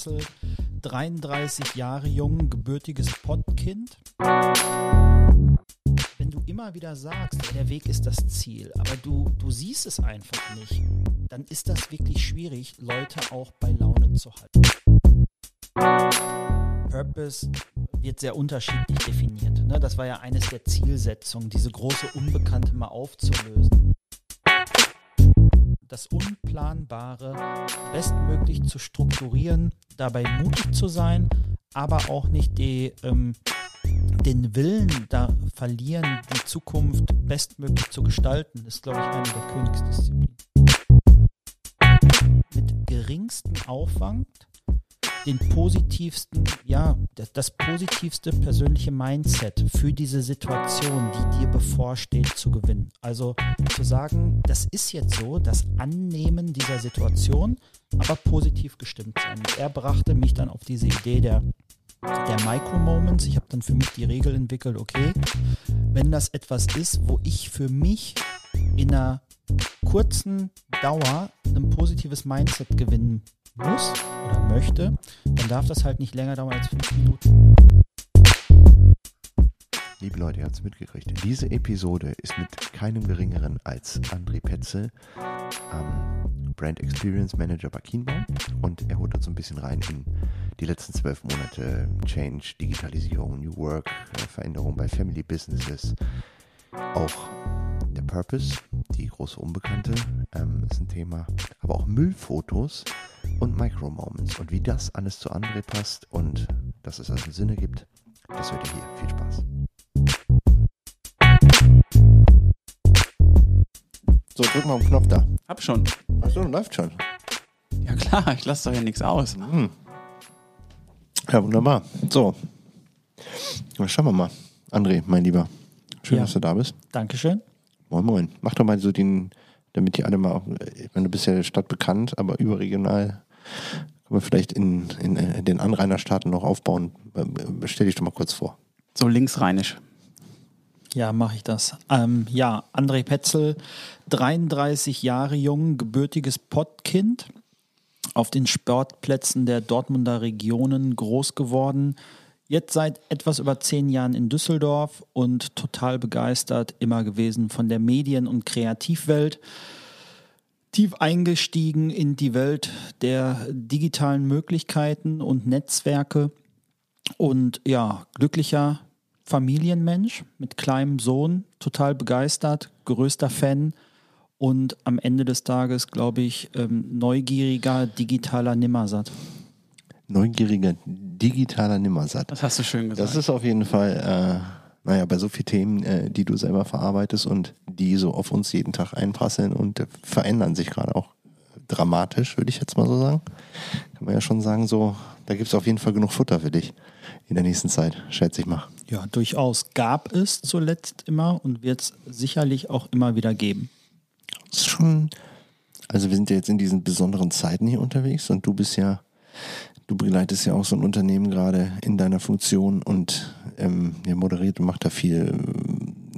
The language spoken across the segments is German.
Petzel, 33 Jahre jung, gebürtiges Pottkind. Wenn du immer wieder sagst, der Weg ist das Ziel, aber du, du siehst es einfach nicht, dann ist das wirklich schwierig, Leute auch bei Laune zu halten. Purpose wird sehr unterschiedlich definiert. Ne? Das war ja eines der Zielsetzungen, diese große Unbekannte mal aufzulösen das Unplanbare bestmöglich zu strukturieren, dabei mutig zu sein, aber auch nicht die, ähm, den Willen da verlieren, die Zukunft bestmöglich zu gestalten, ist, glaube ich, eine der Königsdisziplinen. Mit geringstem Aufwand den positivsten, ja, das, das, positivste persönliche Mindset für diese Situation, die dir bevorsteht, zu gewinnen. Also zu sagen, das ist jetzt so, das Annehmen dieser Situation, aber positiv gestimmt sein. Und er brachte mich dann auf diese Idee der, der Micro-Moments. Ich habe dann für mich die Regel entwickelt, okay, wenn das etwas ist, wo ich für mich in einer kurzen Dauer ein positives Mindset gewinnen muss oder möchte, dann darf das halt nicht länger dauern als fünf Minuten. Liebe Leute, ihr habt es mitgekriegt. Diese Episode ist mit keinem geringeren als André Petzel, ähm, Brand Experience Manager bei Kienbaum. Und er holt uns ein bisschen rein in die letzten zwölf Monate Change, Digitalisierung, New Work, äh, Veränderung bei Family Businesses. Auch der Purpose, die große Unbekannte, ähm, ist ein Thema. Aber auch Müllfotos und Micro-Moments und wie das alles zu André passt und dass es also Sinne gibt, das hört ihr hier. Viel Spaß. So, drück mal einen Knopf da. Hab schon. Achso, läuft schon. Ja klar, ich lasse doch ja nichts aus. Hm. Ja, wunderbar. So. Dann schauen wir mal. André, mein Lieber. Schön, Ja. dass du da bist. Dankeschön. Moin, moin. Mach doch mal so den, damit die alle mal, auch- ich meine, du bist ja der Stadt bekannt, aber überregional kann man vielleicht in, in, äh, den Anrainerstaaten noch aufbauen. Äh, Stell dich doch mal kurz vor. So linksrheinisch. Ja, mache ich das. Ähm, ja, André Petzel, 33 Jahre jung, gebürtiges Pottkind, auf den Sportplätzen der Dortmunder Regionen groß geworden. Jetzt seit etwas über zehn Jahren in Düsseldorf und total begeistert immer gewesen von der Medien- und Kreativwelt. Tief eingestiegen in die Welt der digitalen Möglichkeiten und Netzwerke und ja, glücklicher Familienmensch mit kleinem Sohn, total begeistert, größter Fan und am Ende des Tages, glaube ich, ähm, neugieriger, digitaler Nimmersatt. Neugieriger, digitaler Nimmersatt. Das hast du schön gesagt. Das ist auf jeden Fall, äh, naja, bei so vielen Themen, äh, die du selber verarbeitest und die so auf uns jeden Tag einprasseln und äh, verändern sich gerade auch dramatisch, würde ich jetzt mal so sagen. Kann man ja schon sagen, so, da gibt es auf jeden Fall genug Futter für dich in der nächsten Zeit, schätze ich mal. Ja, durchaus gab es zuletzt immer und wird es sicherlich auch immer wieder geben. Das ist schon, also wir sind ja jetzt in diesen besonderen Zeiten hier unterwegs und du bist ja, du begleitest ja auch so ein Unternehmen gerade in deiner Funktion und ähm, ihr moderiert und macht da viel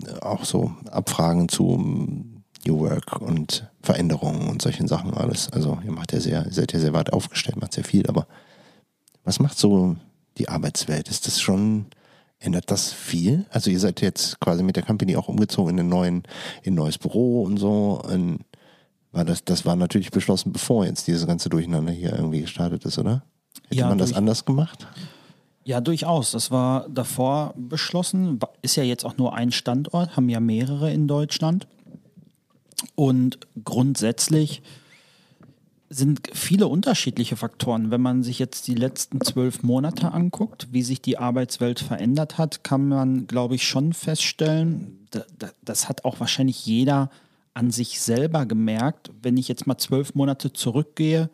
äh, auch so Abfragen zu ähm, New Work und Veränderungen und solchen Sachen alles. Also ihr macht ja sehr, seid ja sehr weit aufgestellt, macht sehr viel, aber was macht so die Arbeitswelt? Ist das schon, ändert das viel? Also ihr seid jetzt quasi mit der Company auch umgezogen in, einen neuen, in ein neues Büro und so. Und war das, das war natürlich beschlossen, bevor jetzt dieses ganze Durcheinander hier irgendwie gestartet ist, oder? Hätte Ja, man das anders gemacht? Ja, durchaus. Das war davor beschlossen. Ist ja jetzt auch nur ein Standort, haben ja mehrere in Deutschland. Und grundsätzlich sind viele unterschiedliche Faktoren. Wenn man sich jetzt die letzten zwölf Monate anguckt, wie sich die Arbeitswelt verändert hat, kann man, glaube ich, schon feststellen, da- da- das hat auch wahrscheinlich jeder an sich selber gemerkt. Wenn ich jetzt mal zwölf Monate zurückgehe,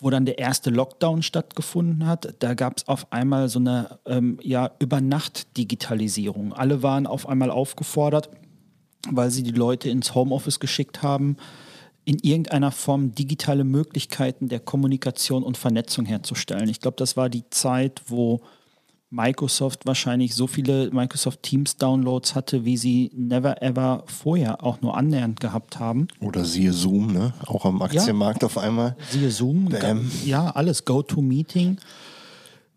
wo dann der erste Lockdown stattgefunden hat, da gab es auf einmal so eine ähm, ja, Übernacht-Digitalisierung. Alle waren auf einmal aufgefordert, weil sie die Leute ins Homeoffice geschickt haben, in irgendeiner Form digitale Möglichkeiten der Kommunikation und Vernetzung herzustellen. Ich glaube, das war die Zeit, wo Microsoft wahrscheinlich so viele Microsoft Teams Downloads hatte, wie sie never ever vorher auch nur annähernd gehabt haben. Oder siehe Zoom, ne? Auch am Aktienmarkt ja. auf einmal. Siehe Zoom, Bam. ja, alles. Go-To-Meeting.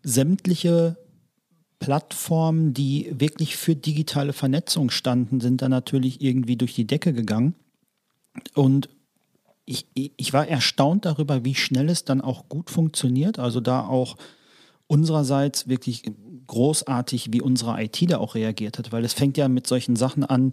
Sämtliche Plattformen, die wirklich für digitale Vernetzung standen, sind da natürlich irgendwie durch die Decke gegangen. Und ich, ich war erstaunt darüber, wie schnell es dann auch gut funktioniert. Also da auch unsererseits wirklich großartig, wie unsere IT da auch reagiert hat, weil es fängt ja mit solchen Sachen an,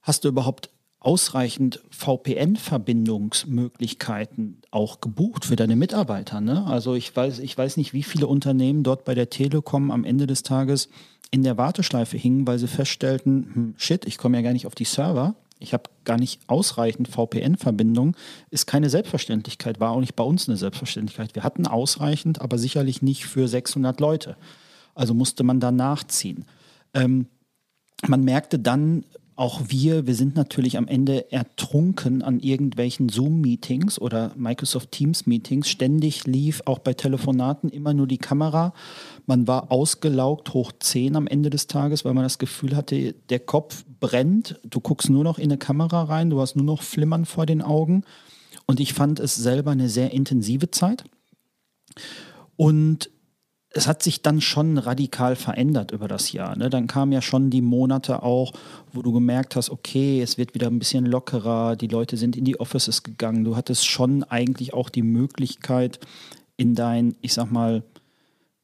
hast du überhaupt ausreichend VPN-Verbindungsmöglichkeiten auch gebucht für deine Mitarbeiter. Ne? Also ich weiß, ich weiß nicht, wie viele Unternehmen dort bei der Telekom am Ende des Tages in der Warteschleife hingen, weil sie feststellten, hm, shit, ich komme ja gar nicht auf die Server ich habe gar nicht ausreichend VPN-Verbindung, ist keine Selbstverständlichkeit, war auch nicht bei uns eine Selbstverständlichkeit. Wir hatten ausreichend, aber sicherlich nicht für 600 Leute. Also musste man da nachziehen. Ähm, man merkte dann, auch wir, wir sind natürlich am Ende ertrunken an irgendwelchen Zoom-Meetings oder Microsoft Teams-Meetings. Ständig lief auch bei Telefonaten immer nur die Kamera man war ausgelaugt hoch 10 am Ende des Tages, weil man das Gefühl hatte, der Kopf brennt. Du guckst nur noch in eine Kamera rein, du hast nur noch Flimmern vor den Augen. Und ich fand es selber eine sehr intensive Zeit. Und es hat sich dann schon radikal verändert über das Jahr. Ne? Dann kamen ja schon die Monate auch, wo du gemerkt hast, okay, es wird wieder ein bisschen lockerer, die Leute sind in die Offices gegangen. Du hattest schon eigentlich auch die Möglichkeit, in dein, ich sag mal,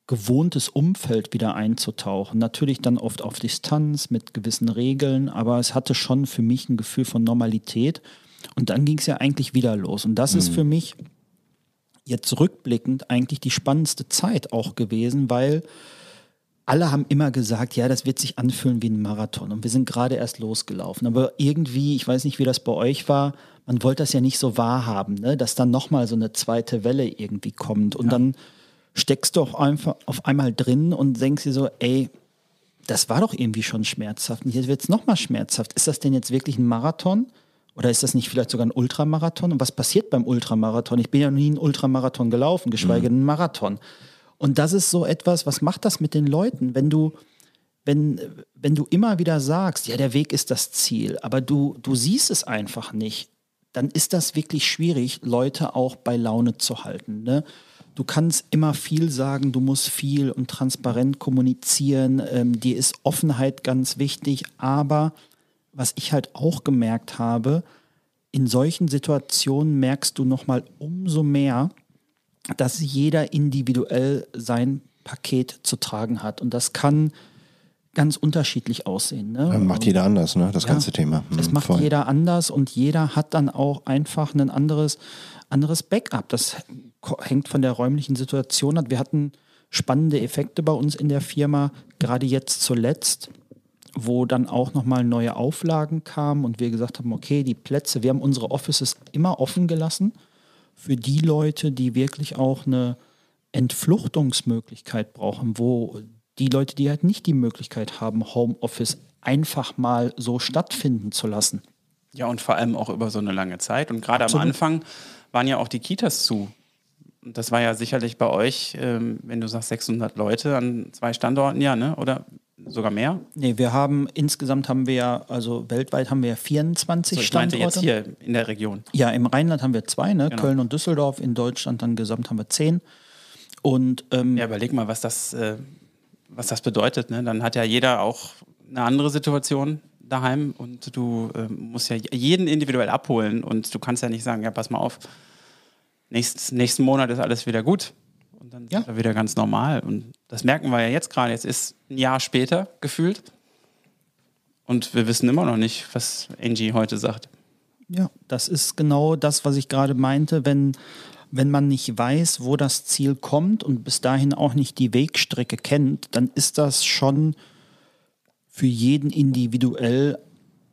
gewohntes Umfeld wieder einzutauchen. Natürlich dann oft auf Distanz mit gewissen Regeln, aber es hatte schon für mich ein Gefühl von Normalität. Und dann ging es ja eigentlich wieder los. Und das mhm. ist für mich jetzt rückblickend eigentlich die spannendste Zeit auch gewesen, weil alle haben immer gesagt, ja, das wird sich anfühlen wie ein Marathon. Und wir sind gerade erst losgelaufen. Aber irgendwie, ich weiß nicht, wie das bei euch war, man wollte das ja nicht so wahrhaben, ne? dass dann nochmal so eine zweite Welle irgendwie kommt. Und ja. dann steckst du auch einfach auf einmal drin und denkst dir so, ey, das war doch irgendwie schon schmerzhaft und jetzt wird es nochmal schmerzhaft. Ist das denn jetzt wirklich ein Marathon? Oder ist das nicht vielleicht sogar ein Ultramarathon? Und was passiert beim Ultramarathon? Ich bin ja noch nie einen Ultramarathon gelaufen, geschweige mhm. denn einen Marathon. Und das ist so etwas, was macht das mit den Leuten, wenn du, wenn, wenn du immer wieder sagst, ja, der Weg ist das Ziel, aber du, du siehst es einfach nicht, dann ist das wirklich schwierig, Leute auch bei Laune zu halten. Ne? du kannst immer viel sagen, du musst viel und transparent kommunizieren, ähm, dir ist Offenheit ganz wichtig, aber was ich halt auch gemerkt habe, in solchen Situationen merkst du nochmal umso mehr, dass jeder individuell sein Paket zu tragen hat. Und das kann ganz unterschiedlich aussehen. Ne? Macht jeder anders, ne? das ja, ganze Thema. Hm, das macht voll. jeder anders und jeder hat dann auch einfach ein anderes, anderes Backup. Das hängt von der räumlichen Situation ab. Wir hatten spannende Effekte bei uns in der Firma, gerade jetzt zuletzt, wo dann auch nochmal neue Auflagen kamen und wir gesagt haben, okay, die Plätze, wir haben unsere Offices immer offen gelassen für die Leute, die wirklich auch eine Entfluchtungsmöglichkeit brauchen, wo die Leute, die halt nicht die Möglichkeit haben, Homeoffice einfach mal so stattfinden zu lassen. Ja, und vor allem auch über so eine lange Zeit. Und gerade am Anfang waren ja auch die Kitas zu. Und das war ja sicherlich bei euch, ähm, wenn du sagst 600 Leute an zwei Standorten, ja, ne? oder sogar mehr? Nee, wir haben, insgesamt haben wir ja, also weltweit haben wir 24 so, ich Standorte. jetzt hier in der Region. Ja, im Rheinland haben wir zwei, ne? Genau. Köln und Düsseldorf. In Deutschland dann gesamt haben wir zehn. Und, ähm, ja, überleg mal, was das, äh, was das bedeutet. Ne? Dann hat ja jeder auch eine andere Situation daheim und du äh, musst ja jeden individuell abholen und du kannst ja nicht sagen, ja, pass mal auf, nächstes, nächsten Monat ist alles wieder gut. Und dann ja. ist er wieder ganz normal. Und das merken wir ja jetzt gerade. Jetzt ist ein Jahr später gefühlt. Und wir wissen immer noch nicht, was Angie heute sagt. Ja, das ist genau das, was ich gerade meinte. Wenn, wenn man nicht weiß, wo das Ziel kommt und bis dahin auch nicht die Wegstrecke kennt, dann ist das schon für jeden individuell,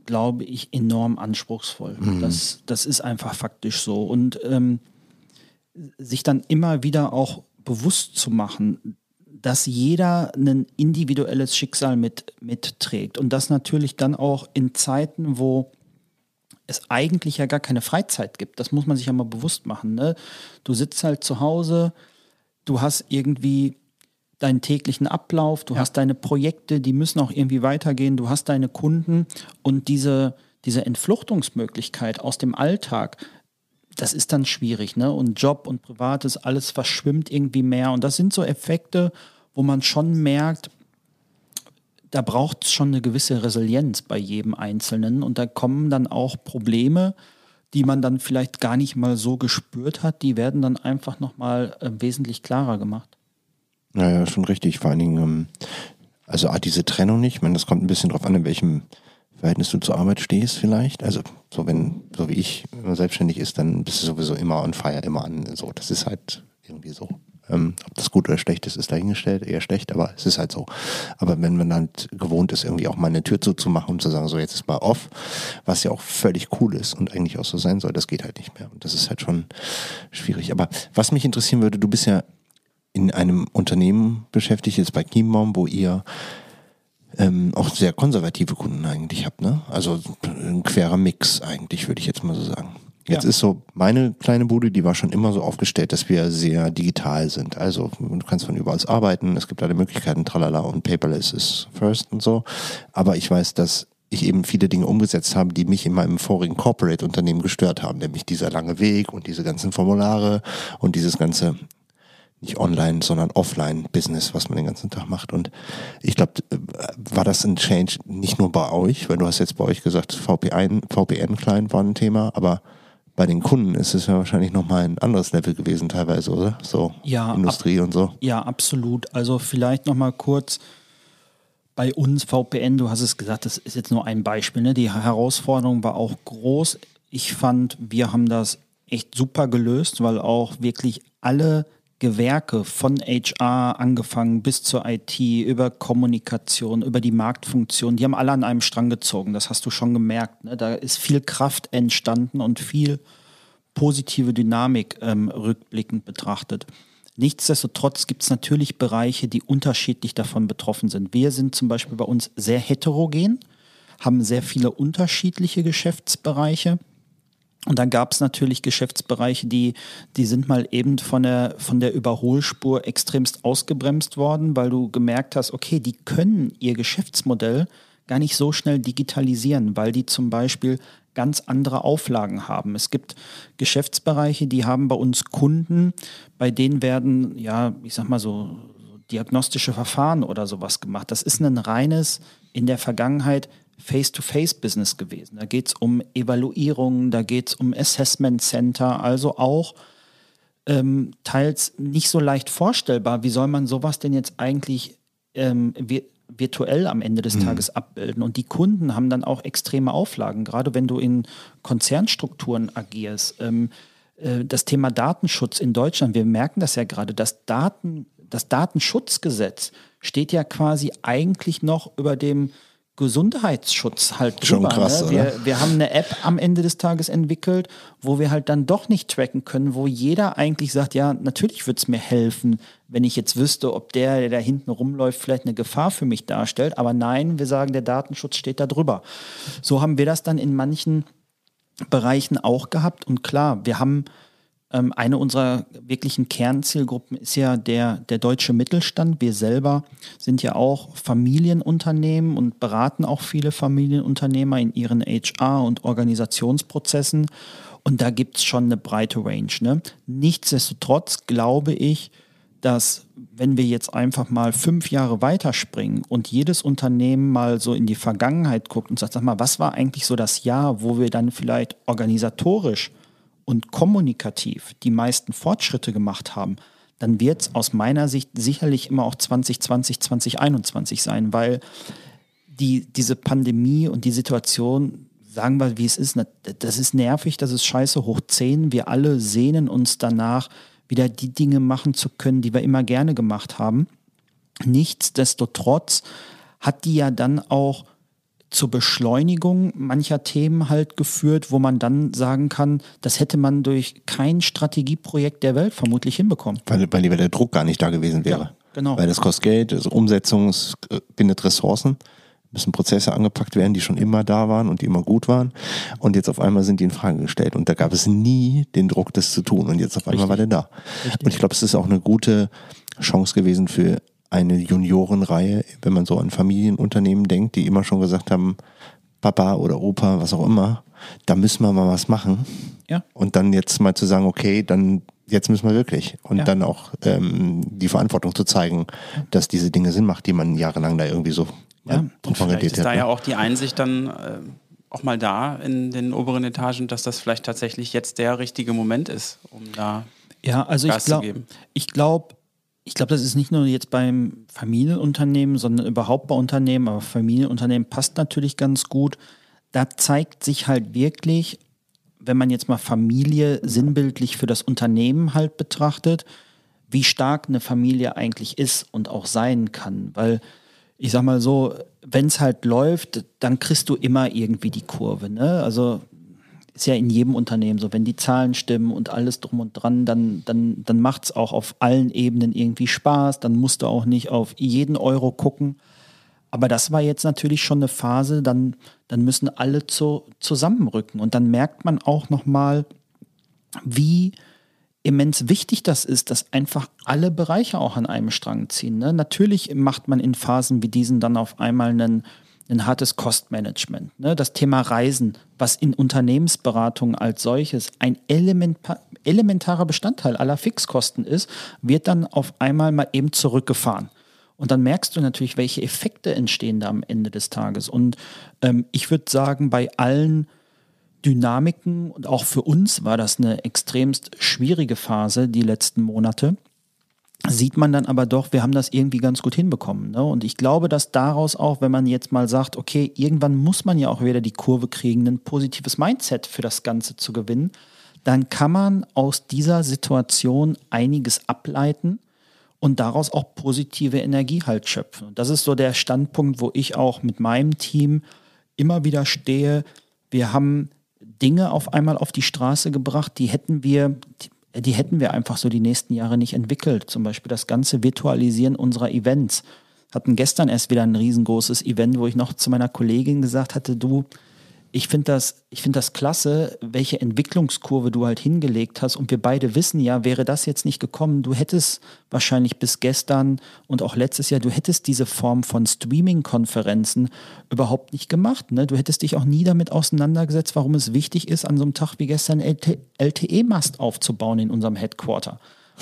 glaube ich, enorm anspruchsvoll. Mhm. Das, das ist einfach faktisch so. Und ähm, sich dann immer wieder auch bewusst zu machen, dass jeder ein individuelles Schicksal mit, mitträgt und das natürlich dann auch in Zeiten, wo es eigentlich ja gar keine Freizeit gibt. Das muss man sich ja mal bewusst machen. Ne? Du sitzt halt zu Hause, du hast irgendwie deinen täglichen Ablauf, du Ja. hast deine Projekte, die müssen auch irgendwie weitergehen, du hast deine Kunden und diese, diese Entfluchtungsmöglichkeit aus dem Alltag, das ist dann schwierig, ne? Und Job und Privates, alles verschwimmt irgendwie mehr. Und das sind so Effekte, wo man schon merkt, da braucht es schon eine gewisse Resilienz bei jedem Einzelnen. Und da kommen dann auch Probleme, die man dann vielleicht gar nicht mal so gespürt hat, die werden dann einfach nochmal äh, wesentlich klarer gemacht. Naja, schon richtig. Vor allen Dingen, ähm, also ah, diese Trennung nicht. Ich meine, das kommt ein bisschen drauf an, in welchem Verhältnis du zur Arbeit stehst vielleicht. Also so wenn, so wie ich wenn man selbstständig ist, dann bist du sowieso immer on fire, immer an. So, das ist halt irgendwie so. Ähm, ob das gut oder schlecht ist, ist dahingestellt, eher schlecht, aber es ist halt so. Aber wenn man halt gewohnt ist, irgendwie auch mal eine Tür zuzumachen und zu sagen, so jetzt ist mal off, was ja auch völlig cool ist und eigentlich auch so sein soll, das geht halt nicht mehr. Und das ist halt schon schwierig. Aber was mich interessieren würde, du bist ja in einem Unternehmen beschäftigt, jetzt bei Kienbaum, wo ihr ähm, auch sehr konservative Kunden eigentlich habt, ne? Also ein querer Mix eigentlich, würde ich jetzt mal so sagen. Jetzt Ja. ist so, meine kleine Bude, die war schon immer so aufgestellt, dass wir sehr digital sind. Also du kannst von überall arbeiten, es gibt alle Möglichkeiten, tralala und paperless ist first und so. Aber ich weiß, dass ich eben viele Dinge umgesetzt habe, die mich in meinem vorigen Corporate-Unternehmen gestört haben, nämlich dieser lange Weg und diese ganzen Formulare und dieses ganze nicht online, sondern offline Business, was man den ganzen Tag macht. Und ich glaube, war das ein Change nicht nur bei euch, weil du hast jetzt bei euch gesagt, VPN, VPN-Client war ein Thema, aber bei den Kunden ist es ja wahrscheinlich nochmal ein anderes Level gewesen teilweise, oder? So Ja, Industrie und so. Ja, absolut. Also vielleicht noch mal kurz bei uns VPN, du hast es gesagt, das ist jetzt nur ein Beispiel. Ne? Die Herausforderung war auch groß. Ich fand, wir haben das echt super gelöst, weil auch wirklich alle Gewerke von HR angefangen bis zur IT, über Kommunikation, über die Marktfunktion, die haben alle an einem Strang gezogen. Das hast du schon gemerkt. Ne? Da ist viel Kraft entstanden und viel positive Dynamik ähm, rückblickend betrachtet. Nichtsdestotrotz gibt es natürlich Bereiche, die unterschiedlich davon betroffen sind. Wir sind zum Beispiel bei uns sehr heterogen, haben sehr viele unterschiedliche Geschäftsbereiche. Und dann gab es natürlich Geschäftsbereiche, die, die sind mal eben von der, von der Überholspur extremst ausgebremst worden, weil du gemerkt hast, okay, die können ihr Geschäftsmodell gar nicht so schnell digitalisieren, weil die zum Beispiel ganz andere Auflagen haben. Es gibt Geschäftsbereiche, die haben bei uns Kunden, bei denen werden, ja, ich sag mal so, so diagnostische Verfahren oder sowas gemacht. Das ist ein reines, in der Vergangenheit Face-to-Face-Business gewesen. Da geht es um Evaluierungen, da geht es um Assessment Center, also auch ähm, teils nicht so leicht vorstellbar. Wie soll man sowas denn jetzt eigentlich ähm, vi virtuell am Ende des Tages abbilden? Und die Kunden haben dann auch extreme Auflagen, gerade wenn du in Konzernstrukturen agierst. Ähm, äh, das Thema Datenschutz in Deutschland, wir merken das ja gerade, das, Daten, das Datenschutzgesetz steht ja quasi eigentlich noch über dem Gesundheitsschutz halt Schon drüber. krass, ne? Wir, wir haben eine App am Ende des Tages entwickelt, wo wir halt dann doch nicht tracken können, wo jeder eigentlich sagt, ja, natürlich würde es mir helfen, wenn ich jetzt wüsste, ob der, der da hinten rumläuft, vielleicht eine Gefahr für mich darstellt. Aber nein, wir sagen, der Datenschutz steht da drüber. So haben wir das dann in manchen Bereichen auch gehabt. Und klar, wir haben ähm, eine unserer wirklichen Kernzielgruppen ist ja der, der deutsche Mittelstand. Wir selber sind ja auch Familienunternehmen und beraten auch viele Familienunternehmer in ihren HR- und Organisationsprozessen. Und da gibt es schon eine breite Range. Ne? Nichtsdestotrotz glaube ich, dass wenn wir jetzt einfach mal fünf Jahre weiterspringen und jedes Unternehmen mal so in die Vergangenheit guckt und sagt, sag mal, was war eigentlich so das Jahr, wo wir dann vielleicht organisatorisch und kommunikativ die meisten Fortschritte gemacht haben, dann wird es aus meiner Sicht sicherlich immer auch 2020, 2021 sein, weil die, diese Pandemie und die Situation, sagen wir, wie es ist, das ist nervig, das ist scheiße hoch 10. Wir alle sehnen uns danach, wieder die Dinge machen zu können, die wir immer gerne gemacht haben. Nichtsdestotrotz hat die ja dann auch zur Beschleunigung mancher Themen halt geführt, wo man dann sagen kann, das hätte man durch kein Strategieprojekt der Welt vermutlich hinbekommen. Weil, weil der Druck gar nicht da gewesen wäre. Ja, genau. Weil das kostet Geld, also Umsetzung, es äh, bindet Ressourcen, müssen Prozesse angepackt werden, die schon immer da waren und die immer gut waren. Und jetzt auf einmal sind die in Frage gestellt. Und da gab es nie den Druck, das zu tun. Und jetzt auf einmal war der da. Und ich glaube, es ist auch eine gute Chance gewesen für eine Juniorenreihe, wenn man so an Familienunternehmen denkt, die immer schon gesagt haben, Papa oder Opa, was auch immer, da müssen wir mal was machen. Ja. Und dann jetzt mal zu sagen, okay, dann jetzt müssen wir wirklich. Und Ja. dann auch ähm, die Verantwortung zu zeigen, dass diese Dinge Sinn macht, die man jahrelang da irgendwie so Ja, ähm, Und vielleicht ist da hat, ja ne? auch die Einsicht dann äh, auch mal da in den oberen Etagen, dass das vielleicht tatsächlich jetzt der richtige Moment ist, um da Ja, also ich Gas zu glaube, geben. ich glaube, ich glaube, das ist nicht nur jetzt beim Familienunternehmen, sondern überhaupt bei Unternehmen, aber Familienunternehmen passt natürlich ganz gut. Da zeigt sich halt wirklich, wenn man jetzt mal Familie sinnbildlich für das Unternehmen halt betrachtet, wie stark eine Familie eigentlich ist und auch sein kann. Weil ich sag mal so, wenn es halt läuft, dann kriegst du immer irgendwie die Kurve. Ne? Also ist ja in jedem Unternehmen so, wenn die Zahlen stimmen und alles drum und dran, dann, dann, dann macht es auch auf allen Ebenen irgendwie Spaß, dann musst du auch nicht auf jeden Euro gucken. Aber das war jetzt natürlich schon eine Phase, dann, dann müssen alle zu, zusammenrücken. Und dann merkt man auch nochmal, wie immens wichtig das ist, dass einfach alle Bereiche auch an einem Strang ziehen. Ne? Natürlich macht man in Phasen wie diesen dann auf einmal einen, ein hartes Kostmanagement. Ne? Das Thema Reisen, was in Unternehmensberatung als solches ein elementa elementarer Bestandteil aller Fixkosten ist, wird dann auf einmal mal eben zurückgefahren. Und dann merkst du natürlich, welche Effekte entstehen da am Ende des Tages. Und ähm, ich würde sagen, bei allen Dynamiken und auch für uns war das eine extremst schwierige Phase die letzten Monate. Sieht man dann aber doch, wir haben das irgendwie ganz gut hinbekommen. Ne? Und ich glaube, dass daraus auch, wenn man jetzt mal sagt, okay, irgendwann muss man ja auch wieder die Kurve kriegen, ein positives Mindset für das Ganze zu gewinnen, dann kann man aus dieser Situation einiges ableiten und daraus auch positive Energie halt schöpfen. Und das ist so der Standpunkt, wo ich auch mit meinem Team immer wieder stehe. Wir haben Dinge auf einmal auf die Straße gebracht, die hätten wir, die, hätten wir einfach so die nächsten Jahre nicht entwickelt. Zum Beispiel das ganze Virtualisieren unserer Events. Hatten gestern erst wieder ein riesengroßes Event, wo ich noch zu meiner Kollegin gesagt hatte, du, ich finde das, ich finde das klasse, welche Entwicklungskurve du halt hingelegt hast. Und wir beide wissen ja, wäre das jetzt nicht gekommen, du hättest wahrscheinlich bis gestern und auch letztes Jahr, du hättest diese Form von Streaming-Konferenzen überhaupt nicht gemacht. Ne? Du hättest dich auch nie damit auseinandergesetzt, warum es wichtig ist, an so einem Tag wie gestern LTE-Mast aufzubauen in unserem Headquarter.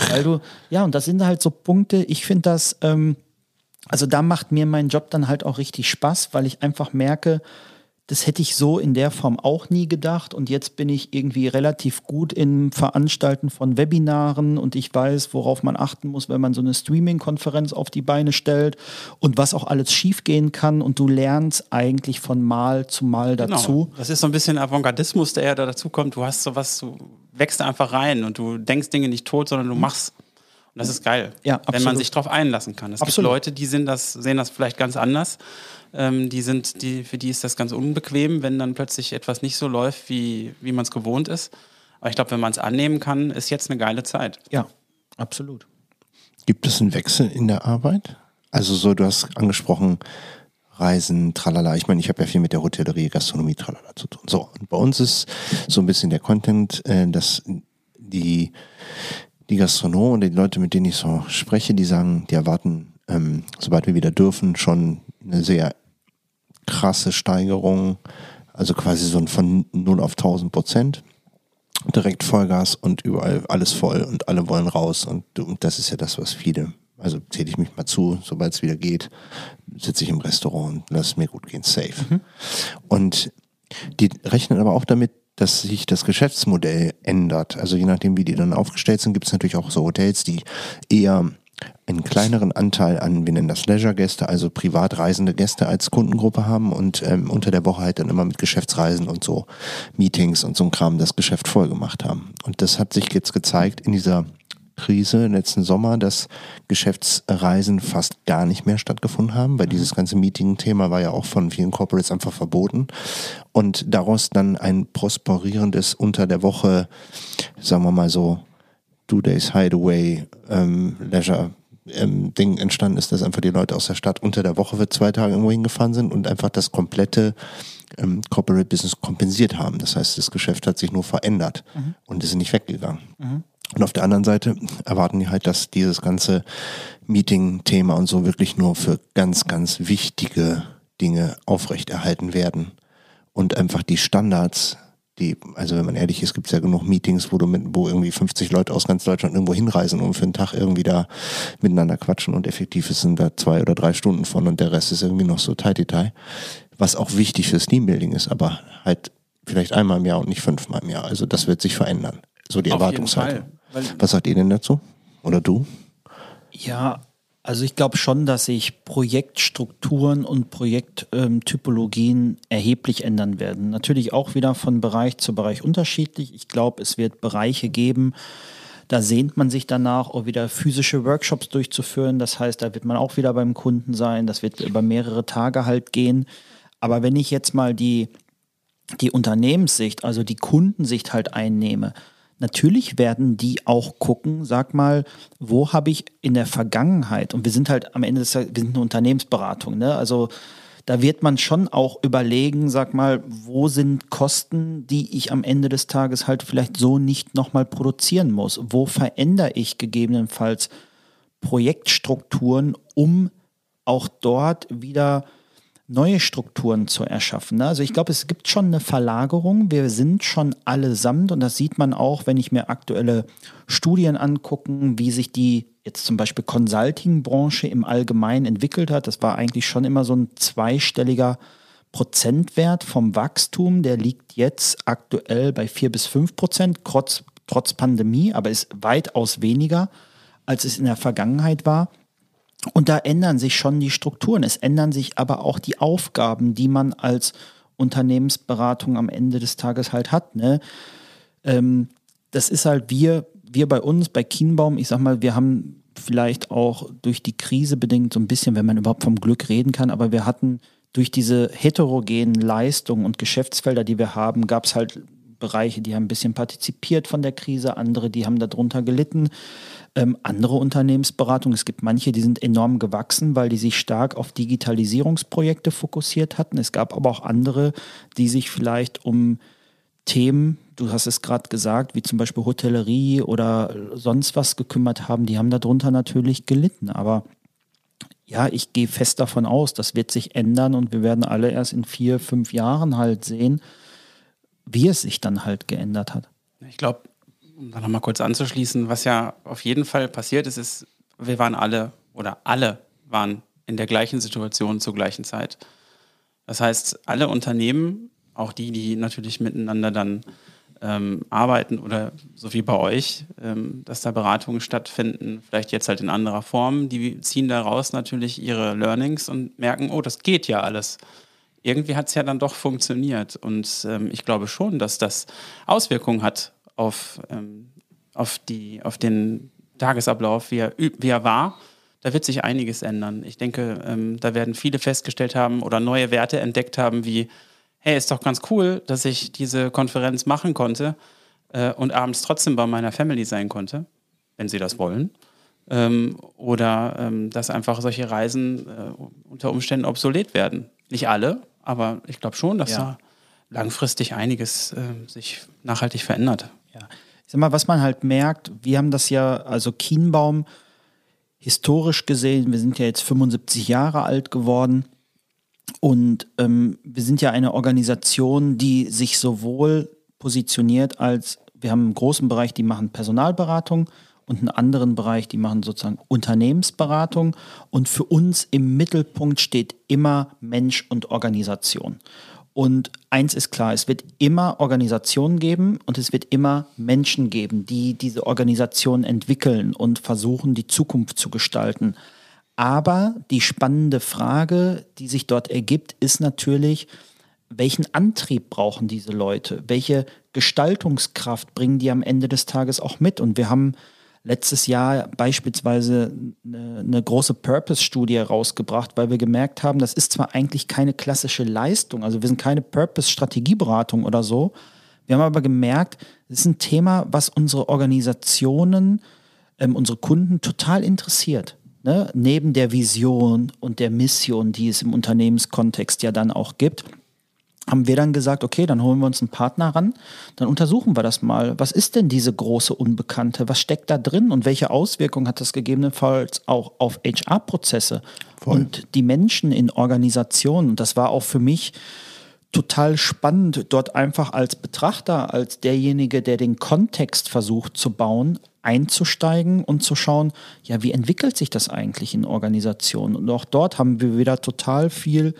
Weil du, ja, und das sind halt so Punkte, ich finde das, ähm, also da macht mir mein Job dann halt auch richtig Spaß, weil ich einfach merke, das hätte ich so in der Form auch nie gedacht. Und jetzt bin ich irgendwie relativ gut im Veranstalten von Webinaren und ich weiß, worauf man achten muss, wenn man so eine Streaming-Konferenz auf die Beine stellt und was auch alles schiefgehen kann. Und du lernst eigentlich von Mal zu Mal dazu. Genau. Das ist so ein bisschen Avantgardismus, der ja da dazu kommt. Du hast sowas, du wächst einfach rein und du denkst Dinge nicht tot, sondern du machst. Und das ist geil, Ja, wenn man sich darauf einlassen kann. Es Absolut. gibt Leute, die sind das, sehen das vielleicht ganz anders. Ähm, die sind, die, für die ist das ganz unbequem, wenn dann plötzlich etwas nicht so läuft, wie, wie man es gewohnt ist. Aber ich glaube, wenn man es annehmen kann, ist jetzt eine geile Zeit. Ja, absolut. Gibt es einen Wechsel in der Arbeit? Also so, du hast angesprochen, Reisen, tralala. Ich meine, ich habe ja viel mit der Hotellerie, Gastronomie, tralala zu tun. So, und bei uns ist so ein bisschen der Content, äh, dass die, die Gastronomen und die Leute, mit denen ich so spreche, die sagen, die erwarten, ähm, sobald wir wieder dürfen, schon eine sehr krasse Steigerung, also quasi so ein von 0 auf 1000 Prozent direkt Vollgas und überall alles voll und alle wollen raus und, und das ist ja das, was viele, also zähle ich mich mal zu, sobald es wieder geht, sitze ich im Restaurant und lass es mir gut gehen, safe. Und die rechnen aber auch damit, dass sich das Geschäftsmodell ändert. Also je nachdem, wie die dann aufgestellt sind, gibt es natürlich auch so Hotels, die eher einen kleineren Anteil an, wir nennen das Leisure-Gäste, also privat reisende Gäste als Kundengruppe haben und ähm, unter der Woche halt dann immer mit Geschäftsreisen und so Meetings und so ein Kram das Geschäft voll gemacht haben. Und das hat sich jetzt gezeigt in dieser Krise letzten Sommer, dass Geschäftsreisen fast gar nicht mehr stattgefunden haben, weil dieses ganze Meeting-Thema war ja auch von vielen Corporates einfach verboten. Und daraus dann ein prosperierendes unter der Woche, sagen wir mal so, Two Days Hideaway, ähm, Leisure ähm, Ding entstanden ist, dass einfach die Leute aus der Stadt unter der Woche für zwei Tage irgendwo hingefahren sind und einfach das komplette ähm, Corporate Business kompensiert haben. Das heißt, das Geschäft hat sich nur verändert und ist nicht weggegangen. Und auf der anderen Seite erwarten die halt, dass dieses ganze Meeting-Thema und so wirklich nur für ganz, ganz wichtige Dinge aufrechterhalten werden. Und einfach die Standards, die, also wenn man ehrlich ist, gibt es ja genug Meetings, wo du mit, wo irgendwie 50 Leute aus ganz Deutschland irgendwo hinreisen und für einen Tag irgendwie da miteinander quatschen und effektiv sind da zwei oder drei Stunden von und der Rest ist irgendwie noch so tight Detail. Was auch wichtig fürs Teambuilding ist, aber halt vielleicht einmal im Jahr und nicht fünfmal im Jahr. Also das wird sich verändern. So die Erwartungshaltung. Was sagt ihr denn dazu? Oder du? Ja, also ich glaube schon, dass sich Projektstrukturen und Projekttypologien erheblich ändern werden. Natürlich auch wieder von Bereich zu Bereich unterschiedlich. Ich glaube, es wird Bereiche geben, da sehnt man sich danach, auch wieder physische Workshops durchzuführen. Das heißt, da wird man auch wieder beim Kunden sein. Das wird über mehrere Tage halt gehen. Aber wenn ich jetzt mal die, die Unternehmenssicht, also die Kundensicht halt einnehme, natürlich werden die auch gucken, sag mal, wo habe ich in der Vergangenheit, und wir sind halt am Ende des Tages, wir sind eine Unternehmensberatung, ne? Also da wird man schon auch überlegen, sag mal, wo sind Kosten, die ich am Ende des Tages halt vielleicht so nicht nochmal produzieren muss? Wo verändere ich gegebenenfalls Projektstrukturen, um auch dort wieder neue Strukturen zu erschaffen. Ne? Also ich glaube, es gibt schon eine Verlagerung. Wir sind schon allesamt und das sieht man auch, wenn ich mir aktuelle Studien angucken, wie sich die jetzt zum Beispiel Consulting-Branche im Allgemeinen entwickelt hat. Das war eigentlich schon immer so ein zweistelliger Prozentwert vom Wachstum. Der liegt jetzt aktuell bei vier bis fünf Prozent, trotz, trotz Pandemie, aber ist weitaus weniger, als es in der Vergangenheit war. Und da ändern sich schon die Strukturen. Es ändern sich aber auch die Aufgaben, die man als Unternehmensberatung am Ende des Tages halt hat. Ne? Ähm, das ist halt wir, wir bei uns, bei Kienbaum, ich sag mal, wir haben vielleicht auch durch die Krise bedingt so ein bisschen, wenn man überhaupt vom Glück reden kann, aber wir hatten durch diese heterogenen Leistungen und Geschäftsfelder, die wir haben, gab es halt Bereiche, die haben ein bisschen partizipiert von der Krise, andere, die haben darunter gelitten ähm, andere Unternehmensberatungen. Es gibt manche, die sind enorm gewachsen, weil die sich stark auf Digitalisierungsprojekte fokussiert hatten. Es gab aber auch andere, die sich vielleicht um Themen, du hast es gerade gesagt, wie zum Beispiel Hotellerie oder sonst was gekümmert haben, die haben darunter natürlich gelitten. Aber ja, ich gehe fest davon aus, das wird sich ändern und wir werden alle erst in vier, fünf Jahren halt sehen, wie es sich dann halt geändert hat. Ich glaube, um da nochmal kurz anzuschließen, was ja auf jeden Fall passiert ist, ist, wir waren alle oder alle waren in der gleichen Situation zur gleichen Zeit. Das heißt, alle Unternehmen, auch die, die natürlich miteinander dann ähm, arbeiten oder so wie bei euch, ähm, dass da Beratungen stattfinden, vielleicht jetzt halt in anderer Form, die ziehen daraus natürlich ihre Learnings und merken, oh, das geht ja alles. Irgendwie hat es ja dann doch funktioniert. Und ähm, ich glaube schon, dass das Auswirkungen hat auf, ähm, auf, die, auf den Tagesablauf, wie er, wie er war, da wird sich einiges ändern. Ich denke, ähm, da werden viele festgestellt haben oder neue Werte entdeckt haben, wie, hey, ist doch ganz cool, dass ich diese Konferenz machen konnte äh, und abends trotzdem bei meiner Family sein konnte, wenn sie das wollen. Ähm, oder ähm, dass einfach solche Reisen äh, unter Umständen obsolet werden. Nicht alle, aber ich glaube schon, dass ja. da langfristig einiges äh, sich nachhaltig verändert. Ja. Ich sag mal, was man halt merkt, wir haben das ja, also Kienbaum, historisch gesehen, wir sind ja jetzt 75 Jahre alt geworden und ähm, wir sind ja eine Organisation, die sich sowohl positioniert als, wir haben einen großen Bereich, die machen Personalberatung und einen anderen Bereich, die machen sozusagen Unternehmensberatung. Und für uns im Mittelpunkt steht immer Mensch und Organisation. Und eins ist klar, es wird immer Organisationen geben und es wird immer Menschen geben, die diese Organisationen entwickeln und versuchen, die Zukunft zu gestalten. Aber die spannende Frage, die sich dort ergibt, ist natürlich, welchen Antrieb brauchen diese Leute? Welche Gestaltungskraft bringen die am Ende des Tages auch mit? Und wir haben letztes Jahr beispielsweise eine, eine große Purpose-Studie rausgebracht, weil wir gemerkt haben, das ist zwar eigentlich keine klassische Leistung, also wir sind keine Purpose-Strategieberatung oder so. Wir haben aber gemerkt, es ist ein Thema, was unsere Organisationen, ähm, unsere Kunden total interessiert. Ne? Neben der Vision und der Mission, die es im Unternehmenskontext ja dann auch gibt. Haben wir dann gesagt, okay, dann holen wir uns einen Partner ran, dann untersuchen wir das mal. Was ist denn diese große Unbekannte? Was steckt da drin und welche Auswirkungen hat das gegebenenfalls auch auf HR-Prozesse und die Menschen in Organisationen? Und das war auch für mich total spannend, dort einfach als Betrachter, als derjenige, der den Kontext versucht zu bauen, einzusteigen und zu schauen, ja, wie entwickelt sich das eigentlich in Organisationen? Und auch dort haben wir wieder total viel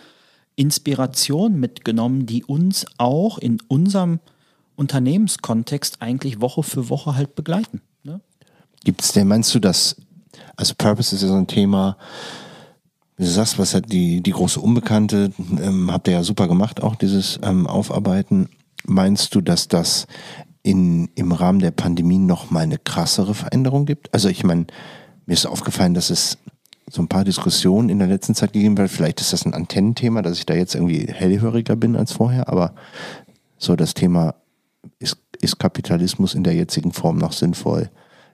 Inspiration mitgenommen, die uns auch in unserem Unternehmenskontext eigentlich Woche für Woche halt begleiten. Ne? Gibt es denn, meinst du, dass, also Purpose ist ja so ein Thema, wie du sagst, was hat die, die große Unbekannte, ähm, habt ihr ja super gemacht, auch dieses ähm, Aufarbeiten. Meinst du, dass das in, im Rahmen der Pandemie noch mal eine krassere Veränderung gibt? Also ich meine, mir ist aufgefallen, dass es so ein paar Diskussionen in der letzten Zeit gegeben wird. Vielleicht ist das ein Antennenthema, dass ich da jetzt irgendwie hellhöriger bin als vorher, aber so das Thema, ist, ist Kapitalismus in der jetzigen Form noch sinnvoll?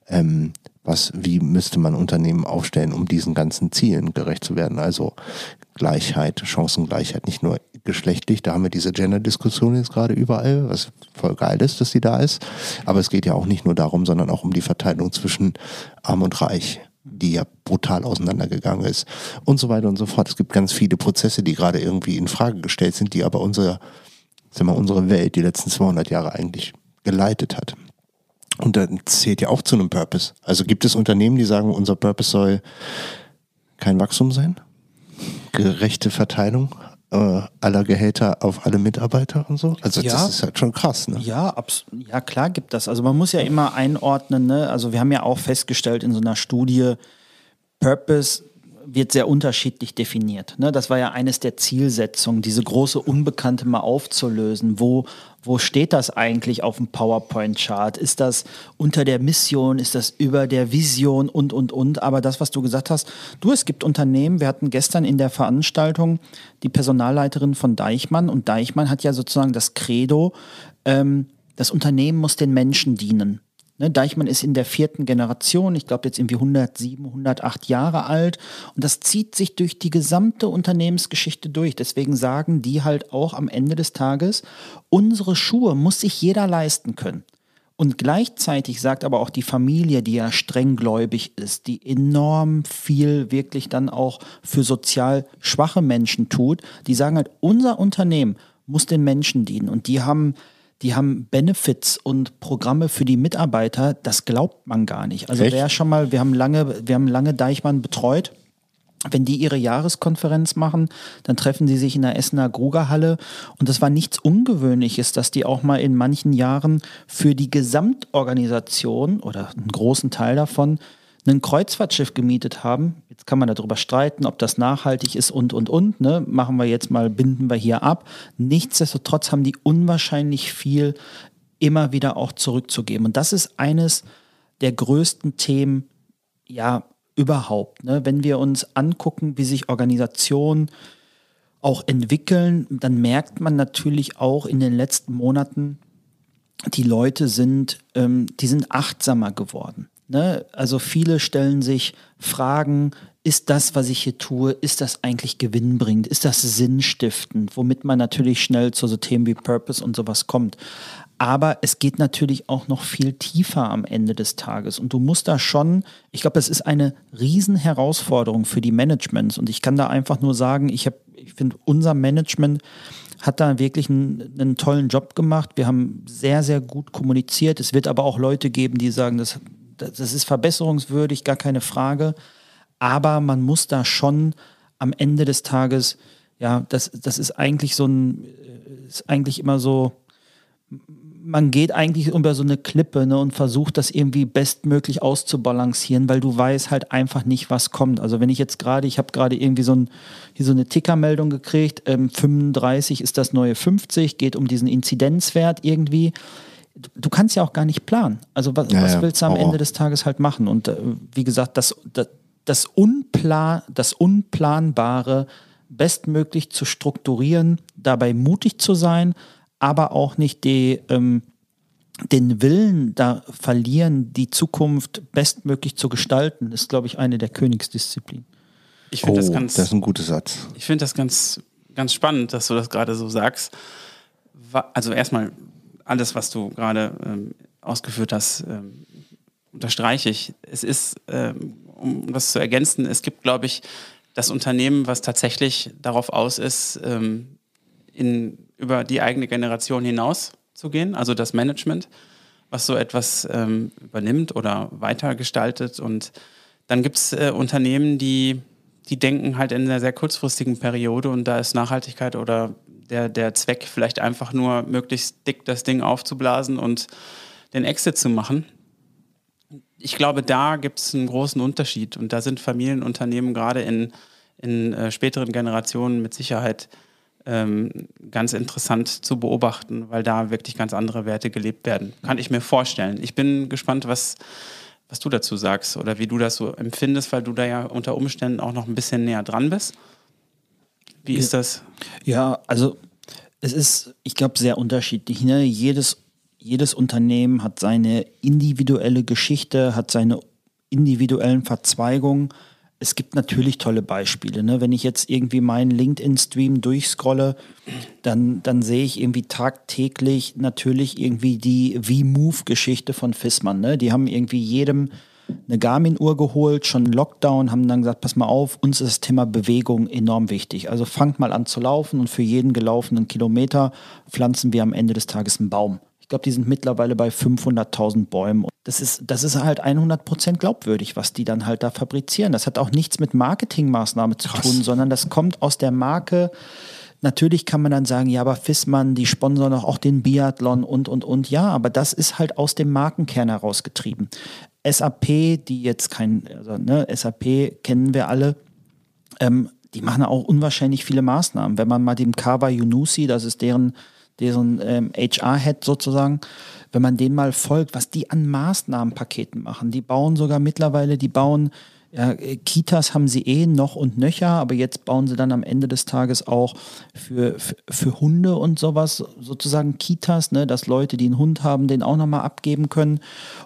Ähm, was, wie müsste man Unternehmen aufstellen, um diesen ganzen Zielen gerecht zu werden? Also Gleichheit, Chancengleichheit, nicht nur geschlechtlich, da haben wir diese Gender-Diskussion jetzt gerade überall, was voll geil ist, dass sie da ist. Aber es geht ja auch nicht nur darum, sondern auch um die Verteilung zwischen Arm und Reich die ja brutal auseinandergegangen ist und so weiter und so fort. Es gibt ganz viele Prozesse, die gerade irgendwie in Frage gestellt sind, die aber unsere, sagen wir, unsere Welt die letzten 200 Jahre eigentlich geleitet hat. Und das zählt ja auch zu einem Purpose. Also gibt es Unternehmen, die sagen, unser Purpose soll kein Wachstum sein, gerechte Verteilung äh, aller Gehälter auf alle Mitarbeiter und so. Also ja, das ist halt schon krass. Ne? Ja, ja, klar gibt das. Also man muss ja immer einordnen. Ne? Also wir haben ja auch festgestellt in so einer Studie, Purpose wird sehr unterschiedlich definiert. Ne? Das war ja eines der Zielsetzungen, diese große Unbekannte mal aufzulösen. Wo, wo steht das eigentlich auf dem PowerPoint-Chart? Ist das unter der Mission? Ist das über der Vision und, und, und? Aber das, was du gesagt hast, du, es gibt Unternehmen, wir hatten gestern in der Veranstaltung die Personalleiterin von Deichmann und Deichmann hat ja sozusagen das Credo, ähm, das Unternehmen muss den Menschen dienen. Ne, Deichmann ist in der vierten Generation, ich glaube jetzt irgendwie 107, 108 Jahre alt und das zieht sich durch die gesamte Unternehmensgeschichte durch. Deswegen sagen die halt auch am Ende des Tages, unsere Schuhe muss sich jeder leisten können. Und gleichzeitig sagt aber auch die Familie, die ja strenggläubig ist, die enorm viel wirklich dann auch für sozial schwache Menschen tut, die sagen halt, unser Unternehmen muss den Menschen dienen. Und die haben die haben Benefits und Programme für die Mitarbeiter, das glaubt man gar nicht. Also Echt? wer schon mal, wir haben lange, wir haben lange Deichmann betreut. Wenn die ihre Jahreskonferenz machen, dann treffen sie sich in der Essener Grugerhalle und das war nichts Ungewöhnliches, dass die auch mal in manchen Jahren für die Gesamtorganisation oder einen großen Teil davon ein Kreuzfahrtschiff gemietet haben. Jetzt kann man darüber streiten, ob das nachhaltig ist und, und, und. Ne? Machen wir jetzt mal, binden wir hier ab. Nichtsdestotrotz haben die unwahrscheinlich viel immer wieder auch zurückzugeben. Und das ist eines der größten Themen, ja, überhaupt. Ne? Wenn wir uns angucken, wie sich Organisationen auch entwickeln, dann merkt man natürlich auch in den letzten Monaten, die Leute sind, ähm, die sind achtsamer geworden. Ne? Also viele stellen sich Fragen, ist das, was ich hier tue, ist das eigentlich gewinnbringend? Ist das sinnstiftend? Womit man natürlich schnell zu so Themen wie Purpose und sowas kommt. Aber es geht natürlich auch noch viel tiefer am Ende des Tages. Und du musst da schon, ich glaube, das ist eine Riesenherausforderung für die Managements. Und ich kann da einfach nur sagen, ich, ich finde, unser Management hat da wirklich einen, einen, tollen Job gemacht. Wir haben sehr, sehr gut kommuniziert. Es wird aber auch Leute geben, die sagen, das das ist verbesserungswürdig, gar keine Frage. Aber man muss da schon am Ende des Tages, ja, das, das ist eigentlich so ein, ist eigentlich immer so, man geht eigentlich über so eine Klippe ne, und versucht das irgendwie bestmöglich auszubalancieren, weil du weißt halt einfach nicht, was kommt. Also wenn ich jetzt gerade, ich habe gerade irgendwie so, ein, hier so eine Tickermeldung gekriegt, ähm, 35 ist das neue 50, geht um diesen Inzidenzwert irgendwie du kannst ja auch gar nicht planen. Also was, ja, was willst du am Ende des Tages halt machen? Und äh, wie gesagt, das, das, das, Unplan, das Unplanbare bestmöglich zu strukturieren, dabei mutig zu sein, aber auch nicht die, ähm, den Willen da verlieren, die Zukunft bestmöglich zu gestalten, ist, glaube ich, eine der Königsdisziplinen. Ich finde oh, das ganz. Das ist ein guter Satz. Ich finde das ganz ganz spannend, dass du das gerade so sagst. Also erstmal alles, was du gerade ähm, ausgeführt hast, ähm, unterstreiche ich. Es ist, ähm, um das zu ergänzen, es gibt, glaube ich, das Unternehmen, was tatsächlich darauf aus ist, ähm, in, über die eigene Generation hinaus zu gehen, also das Management, was so etwas ähm, übernimmt oder weitergestaltet. Und dann gibt es äh, Unternehmen, die, die denken halt in einer sehr kurzfristigen Periode und da ist Nachhaltigkeit oder der, der Zweck vielleicht einfach nur möglichst dick das Ding aufzublasen und den Exit zu machen. Ich glaube, da gibt es einen großen Unterschied und da sind Familienunternehmen gerade in, in äh, späteren Generationen mit Sicherheit ähm, ganz interessant zu beobachten, weil da wirklich ganz andere Werte gelebt werden. Kann ich mir vorstellen. Ich bin gespannt, was, was du dazu sagst oder wie du das so empfindest, weil du da ja unter Umständen auch noch ein bisschen näher dran bist. Wie ist das? Ja, also es ist, ich glaube, sehr unterschiedlich. Ne? Jedes, jedes Unternehmen hat seine individuelle Geschichte, hat seine individuellen Verzweigungen es gibt natürlich tolle Beispiele. Ne? Wenn ich jetzt irgendwie meinen LinkedIn-Stream durchscrolle, dann, dann sehe ich irgendwie tagtäglich natürlich irgendwie die V-Move-Geschichte von Fissmann. Ne? Die haben irgendwie jedem eine Garmin-Uhr geholt, schon Lockdown, haben dann gesagt, pass mal auf, uns ist das Thema Bewegung enorm wichtig. Also fangt mal an zu laufen und für jeden gelaufenen Kilometer pflanzen wir am Ende des Tages einen Baum glaube, die sind mittlerweile bei 500.000 Bäumen. Das ist, das ist halt 100% glaubwürdig, was die dann halt da fabrizieren. Das hat auch nichts mit Marketingmaßnahmen zu Krass. tun, sondern das kommt aus der Marke. Natürlich kann man dann sagen, ja, aber Fissmann, die sponsern doch auch den Biathlon und, und, und. Ja, aber das ist halt aus dem Markenkern herausgetrieben. SAP, die jetzt kein, also ne, SAP kennen wir alle, ähm, die machen auch unwahrscheinlich viele Maßnahmen. Wenn man mal dem Kawa Yunusi, das ist deren deren ähm, HR-Head sozusagen, wenn man denen mal folgt, was die an Maßnahmenpaketen machen. Die bauen sogar mittlerweile, die bauen ja, Kitas haben sie eh noch und nöcher, aber jetzt bauen sie dann am Ende des Tages auch für, für, Hunde und sowas sozusagen Kitas, ne, dass Leute, die einen Hund haben, den auch nochmal abgeben können.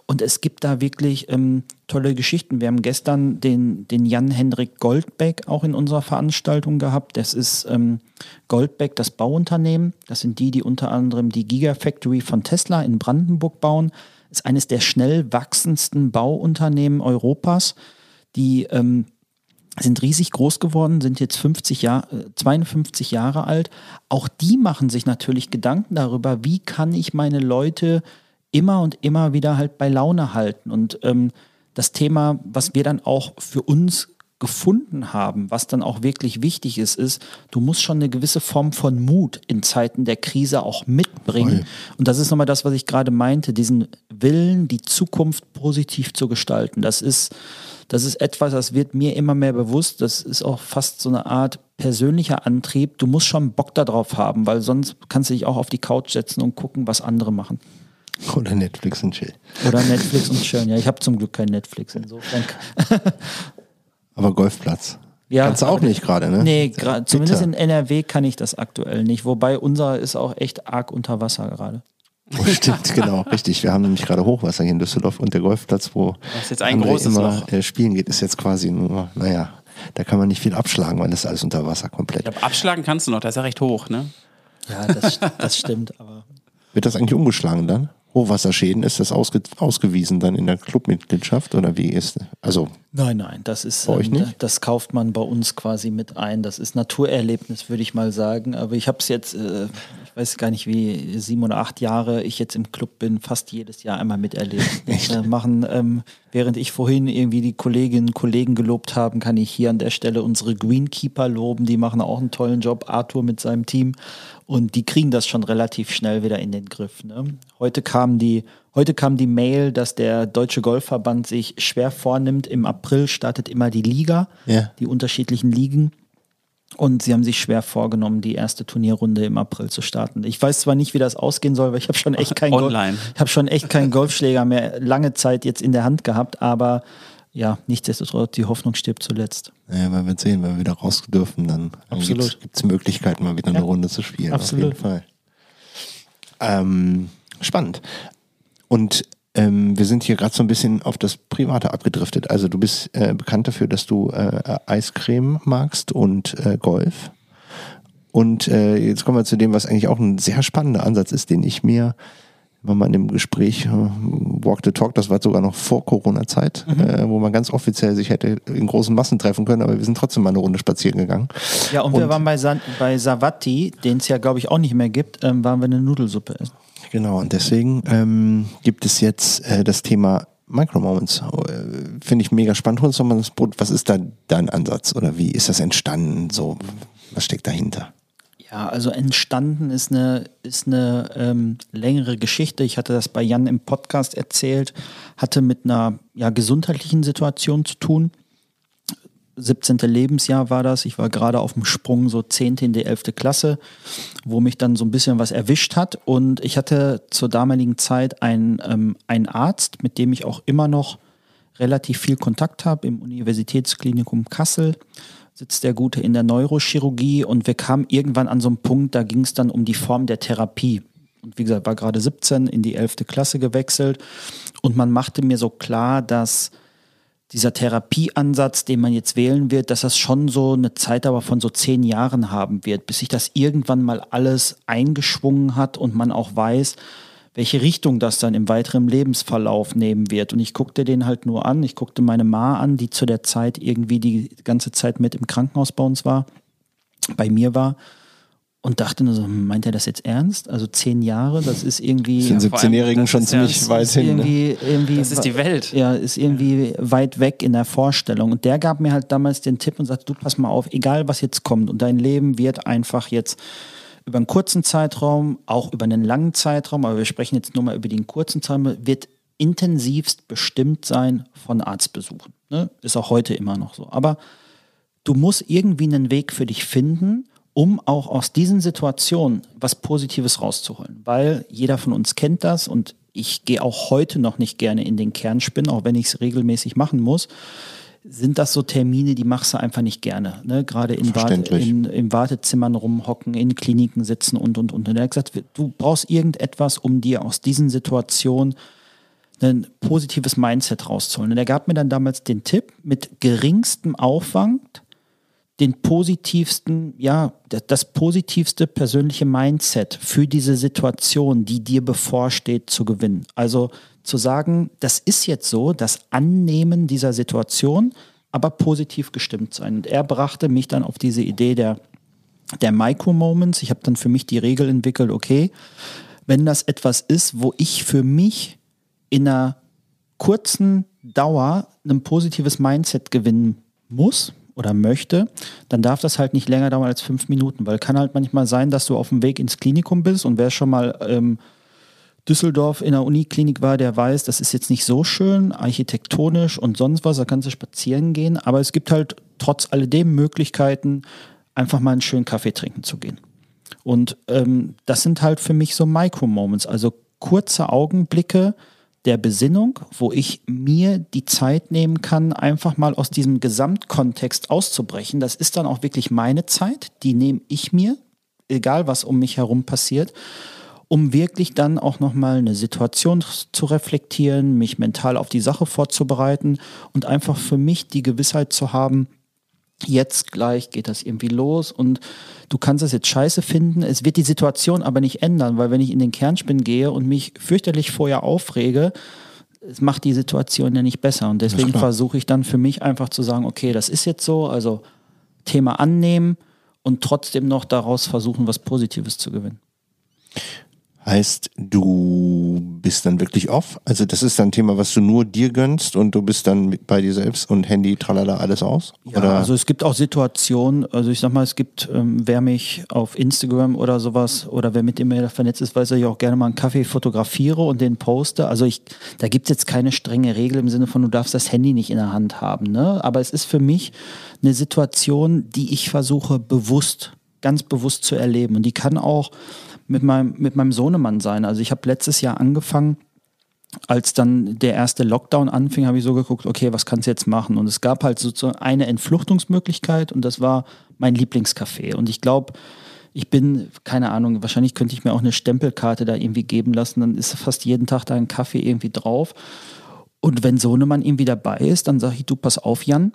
Und es gibt da wirklich ähm, tolle Geschichten. Wir haben gestern den, den Jan-Hendrik Goldbeck auch in unserer Veranstaltung gehabt. Das ist ähm, Goldbeck, das Bauunternehmen. Das sind die, die unter anderem die Gigafactory von Tesla in Brandenburg bauen. Ist eines der schnell wachsendsten Bauunternehmen Europas. Die ähm, sind riesig groß geworden, sind jetzt 50 Jahr, 52 Jahre alt. Auch die machen sich natürlich Gedanken darüber, wie kann ich meine Leute immer und immer wieder halt bei Laune halten. Und ähm, das Thema, was wir dann auch für uns gefunden haben, was dann auch wirklich wichtig ist, ist, du musst schon eine gewisse Form von Mut in Zeiten der Krise auch mitbringen. Voll. Und das ist nochmal das, was ich gerade meinte, diesen Willen, die Zukunft positiv zu gestalten. Das ist, das ist etwas, das wird mir immer mehr bewusst. Das ist auch fast so eine Art persönlicher Antrieb. Du musst schon Bock darauf haben, weil sonst kannst du dich auch auf die Couch setzen und gucken, was andere machen. Oder Netflix und Chill. Oder Netflix und Chill. Ja, ich habe zum Glück kein Netflix insofern. Aber Golfplatz. Ja, Kannst du auch nicht gerade, ne? Nee, zumindest in NRW kann ich das aktuell nicht. Wobei unser ist auch echt arg unter Wasser gerade. Oh, stimmt, genau, richtig. Wir haben nämlich gerade Hochwasser hier in Düsseldorf und der Golfplatz, wo das ist jetzt ein großes immer Loch. Äh, spielen geht, ist jetzt quasi nur, naja, da kann man nicht viel abschlagen, weil das ist alles unter Wasser komplett. Ich glaube, abschlagen kannst du noch, das ist ja recht hoch, ne? Ja, das, das stimmt, aber. Wird das eigentlich umgeschlagen dann? Hochwasserschäden, ist das ausge ausgewiesen dann in der Clubmitgliedschaft oder wie ist also Nein, nein, das ist bei euch ähm, nicht? das kauft man bei uns quasi mit ein. Das ist Naturerlebnis, würde ich mal sagen. Aber ich habe es jetzt, äh, weiß gar nicht, wie sieben oder acht Jahre ich jetzt im Club bin, fast jedes Jahr einmal miterlebt. äh, machen, ähm, während ich vorhin irgendwie die Kolleginnen und Kollegen gelobt haben, kann ich hier an der Stelle unsere Greenkeeper loben. Die machen auch einen tollen Job. Arthur mit seinem Team. Und die kriegen das schon relativ schnell wieder in den Griff. Ne? Heute kam die Heute kam die Mail, dass der Deutsche Golfverband sich schwer vornimmt. Im April startet immer die Liga, ja. die unterschiedlichen Ligen. Und sie haben sich schwer vorgenommen, die erste Turnierrunde im April zu starten. Ich weiß zwar nicht, wie das ausgehen soll, weil ich habe schon echt keinen Online. Golf, ich habe schon echt keinen Golfschläger mehr lange Zeit jetzt in der Hand gehabt, aber ja, nichtsdestotrotz, die Hoffnung stirbt zuletzt. Ja, weil wir sehen, wenn wir wieder raus dürfen, dann, dann gibt es Möglichkeiten, mal wieder eine ja. Runde zu spielen. Absolut. Auf jeden Fall. Ähm, spannend. Und ähm, wir sind hier gerade so ein bisschen auf das Private abgedriftet. Also du bist äh, bekannt dafür, dass du äh, Eiscreme magst und äh, Golf. Und äh, jetzt kommen wir zu dem, was eigentlich auch ein sehr spannender Ansatz ist, den ich mir war mal in dem Gespräch, äh, Walk the Talk, das war sogar noch vor Corona-Zeit, mhm. äh, wo man ganz offiziell sich hätte in großen Massen treffen können, aber wir sind trotzdem mal eine Runde spazieren gegangen. Ja, und, und wir waren bei, San bei Savati, den es ja, glaube ich, auch nicht mehr gibt, ähm, waren wir eine Nudelsuppe essen. Genau, und deswegen ähm, gibt es jetzt äh, das Thema Micromoments. Äh, Finde ich mega spannend. Hol uns doch mal das Brot. Was ist da dein Ansatz oder wie ist das entstanden? So, was steckt dahinter? Ja, also entstanden ist eine, ist eine ähm, längere Geschichte. Ich hatte das bei Jan im Podcast erzählt, hatte mit einer ja, gesundheitlichen Situation zu tun. 17. Lebensjahr war das. Ich war gerade auf dem Sprung, so 10. in die 11. Klasse, wo mich dann so ein bisschen was erwischt hat. Und ich hatte zur damaligen Zeit einen, ähm, einen Arzt, mit dem ich auch immer noch relativ viel Kontakt habe im Universitätsklinikum Kassel sitzt der Gute in der Neurochirurgie und wir kamen irgendwann an so einen Punkt, da ging es dann um die Form der Therapie. Und wie gesagt, war gerade 17, in die 11. Klasse gewechselt und man machte mir so klar, dass dieser Therapieansatz, den man jetzt wählen wird, dass das schon so eine Zeitdauer von so zehn Jahren haben wird, bis sich das irgendwann mal alles eingeschwungen hat und man auch weiß, welche Richtung das dann im weiteren Lebensverlauf nehmen wird. Und ich guckte den halt nur an. Ich guckte meine Ma an, die zu der Zeit irgendwie die ganze Zeit mit im Krankenhaus bei uns war, bei mir war. Und dachte nur so, hm, meint er das jetzt ernst? Also zehn Jahre, das ist irgendwie. Das sind 17-Jährigen schon ziemlich ja, weit hin. Ne? Irgendwie, irgendwie, das ist die Welt. Ja, ist irgendwie weit weg in der Vorstellung. Und der gab mir halt damals den Tipp und sagte: Du, pass mal auf, egal was jetzt kommt und dein Leben wird einfach jetzt über einen kurzen Zeitraum, auch über einen langen Zeitraum, aber wir sprechen jetzt nur mal über den kurzen Zeitraum, wird intensivst bestimmt sein von Arztbesuchen. Ne? Ist auch heute immer noch so. Aber du musst irgendwie einen Weg für dich finden, um auch aus diesen Situationen was Positives rauszuholen. Weil jeder von uns kennt das und ich gehe auch heute noch nicht gerne in den Kernspin, auch wenn ich es regelmäßig machen muss sind das so Termine, die machst du einfach nicht gerne. Ne? Gerade in, in, in Wartezimmern rumhocken, in Kliniken sitzen und, und, und. Und er hat gesagt, du brauchst irgendetwas, um dir aus diesen Situationen ein positives Mindset rauszuholen. Und er gab mir dann damals den Tipp, mit geringstem Aufwand den positivsten, ja, das positivste persönliche Mindset für diese Situation, die dir bevorsteht, zu gewinnen. Also zu sagen, das ist jetzt so, das Annehmen dieser Situation, aber positiv gestimmt sein. Und er brachte mich dann auf diese Idee der, der Micro-Moments. Ich habe dann für mich die Regel entwickelt, okay, wenn das etwas ist, wo ich für mich in einer kurzen Dauer ein positives Mindset gewinnen muss oder möchte, dann darf das halt nicht länger dauern als fünf Minuten, weil kann halt manchmal sein, dass du auf dem Weg ins Klinikum bist und wer schon mal ähm, Düsseldorf in der Uniklinik war, der weiß, das ist jetzt nicht so schön, architektonisch und sonst was, da kannst du spazieren gehen, aber es gibt halt trotz alledem Möglichkeiten, einfach mal einen schönen Kaffee trinken zu gehen. Und ähm, das sind halt für mich so Micro-Moments, also kurze Augenblicke der Besinnung, wo ich mir die Zeit nehmen kann, einfach mal aus diesem Gesamtkontext auszubrechen. Das ist dann auch wirklich meine Zeit, die nehme ich mir, egal was um mich herum passiert um wirklich dann auch nochmal eine Situation zu reflektieren, mich mental auf die Sache vorzubereiten und einfach für mich die Gewissheit zu haben, jetzt gleich geht das irgendwie los und du kannst es jetzt scheiße finden. Es wird die Situation aber nicht ändern, weil wenn ich in den Kernspin gehe und mich fürchterlich vorher aufrege, es macht die Situation ja nicht besser. Und deswegen versuche ich dann für mich einfach zu sagen, okay, das ist jetzt so, also Thema annehmen und trotzdem noch daraus versuchen, was Positives zu gewinnen. Heißt, du bist dann wirklich off? Also das ist dann ein Thema, was du nur dir gönnst und du bist dann bei dir selbst und Handy, tralala, alles aus? Ja, oder? also es gibt auch Situationen, also ich sag mal, es gibt, ähm, wer mich auf Instagram oder sowas oder wer mit mir vernetzt ist, weiß, dass ich auch gerne mal einen Kaffee fotografiere und den poste. Also ich, da gibt es jetzt keine strenge Regel im Sinne von, du darfst das Handy nicht in der Hand haben. Ne? Aber es ist für mich eine Situation, die ich versuche bewusst, ganz bewusst zu erleben. Und die kann auch mit meinem, mit meinem Sohnemann sein. Also ich habe letztes Jahr angefangen, als dann der erste Lockdown anfing, habe ich so geguckt, okay, was kannst du jetzt machen? Und es gab halt so eine Entfluchtungsmöglichkeit und das war mein Lieblingscafé. Und ich glaube, ich bin, keine Ahnung, wahrscheinlich könnte ich mir auch eine Stempelkarte da irgendwie geben lassen, dann ist fast jeden Tag da ein Kaffee irgendwie drauf. Und wenn Sohnemann irgendwie dabei ist, dann sage ich, du, pass auf, Jan,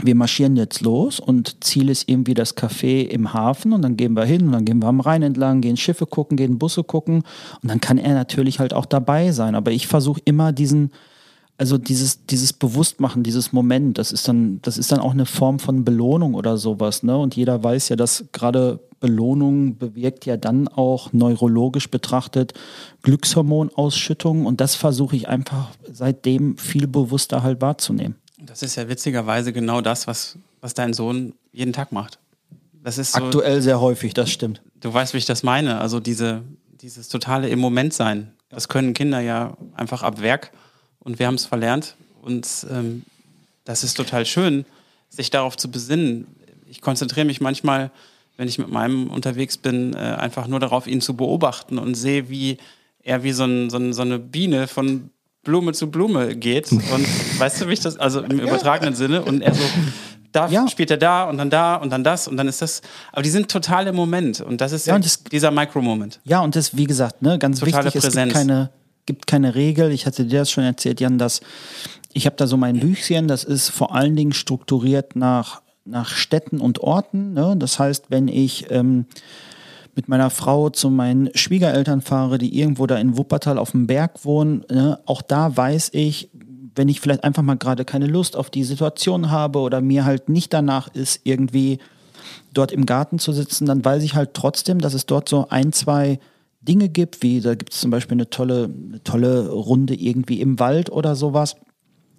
wir marschieren jetzt los und Ziel ist irgendwie das Café im Hafen und dann gehen wir hin und dann gehen wir am Rhein entlang, gehen Schiffe gucken, gehen Busse gucken und dann kann er natürlich halt auch dabei sein. Aber ich versuche immer diesen, also dieses, dieses Bewusstmachen, dieses Moment, das ist dann, das ist dann auch eine Form von Belohnung oder sowas, ne? Und jeder weiß ja, dass gerade Belohnung bewirkt ja dann auch neurologisch betrachtet Glückshormonausschüttung und das versuche ich einfach seitdem viel bewusster halt wahrzunehmen. Das ist ja witzigerweise genau das, was, was dein Sohn jeden Tag macht. Das ist so, Aktuell sehr häufig, das stimmt. Du weißt, wie ich das meine. Also diese, dieses totale im Moment sein. Das können Kinder ja einfach ab Werk und wir haben es verlernt. Und ähm, das ist total schön, sich darauf zu besinnen. Ich konzentriere mich manchmal, wenn ich mit meinem unterwegs bin, äh, einfach nur darauf, ihn zu beobachten und sehe, wie er wie so, ein, so, ein, so eine Biene von Blume zu Blume geht. Und weißt du, wie ich das, also im übertragenen Sinne, und er so, da Ja. spielt er da und dann da und dann das und dann ist das. Aber die sind total im Moment. Und das ist Ja, und das- dieser Micro-Moment. Ja, und das, wie gesagt, ne, ganz Totale wichtig, es Präsenz. gibt keine, gibt keine Regel. Ich hatte dir das schon erzählt, Jan, dass ich habe da so mein Büchchen, das ist vor allen Dingen strukturiert nach, nach Städten und Orten. Ne? Das heißt, wenn ich ähm, mit meiner Frau zu meinen Schwiegereltern fahre, die irgendwo da in Wuppertal auf dem Berg wohnen, ne? auch da weiß ich, wenn ich vielleicht einfach mal gerade keine Lust auf die Situation habe oder mir halt nicht danach ist, irgendwie dort im Garten zu sitzen, dann weiß ich halt trotzdem, dass es dort so ein, zwei Dinge gibt, wie da gibt es zum Beispiel eine tolle, eine tolle Runde irgendwie im Wald oder sowas.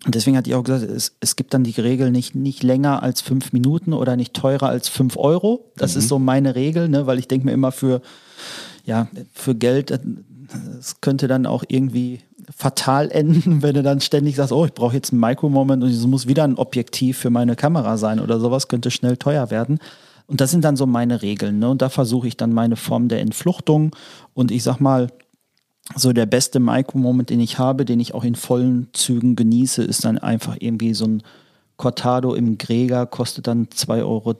Und deswegen hatte ich auch gesagt, es, es gibt dann die Regel nicht, nicht länger als fünf Minuten oder nicht teurer als fünf Euro. Das ist so meine Regel, ne? weil ich denke mir immer für, ja, für Geld, äh, es könnte dann auch irgendwie fatal enden, wenn du dann ständig sagst, oh, ich brauche jetzt einen Micro-Moment und es muss wieder ein Objektiv für meine Kamera sein oder sowas, könnte schnell teuer werden. Und das sind dann so meine Regeln. Ne? Und da versuche ich dann meine Form der Entfluchtung. Und ich sag mal, so der beste Micro-Moment, den ich habe, den ich auch in vollen Zügen genieße, ist dann einfach irgendwie so ein Cortado im Gräger, kostet dann 2,30 Euro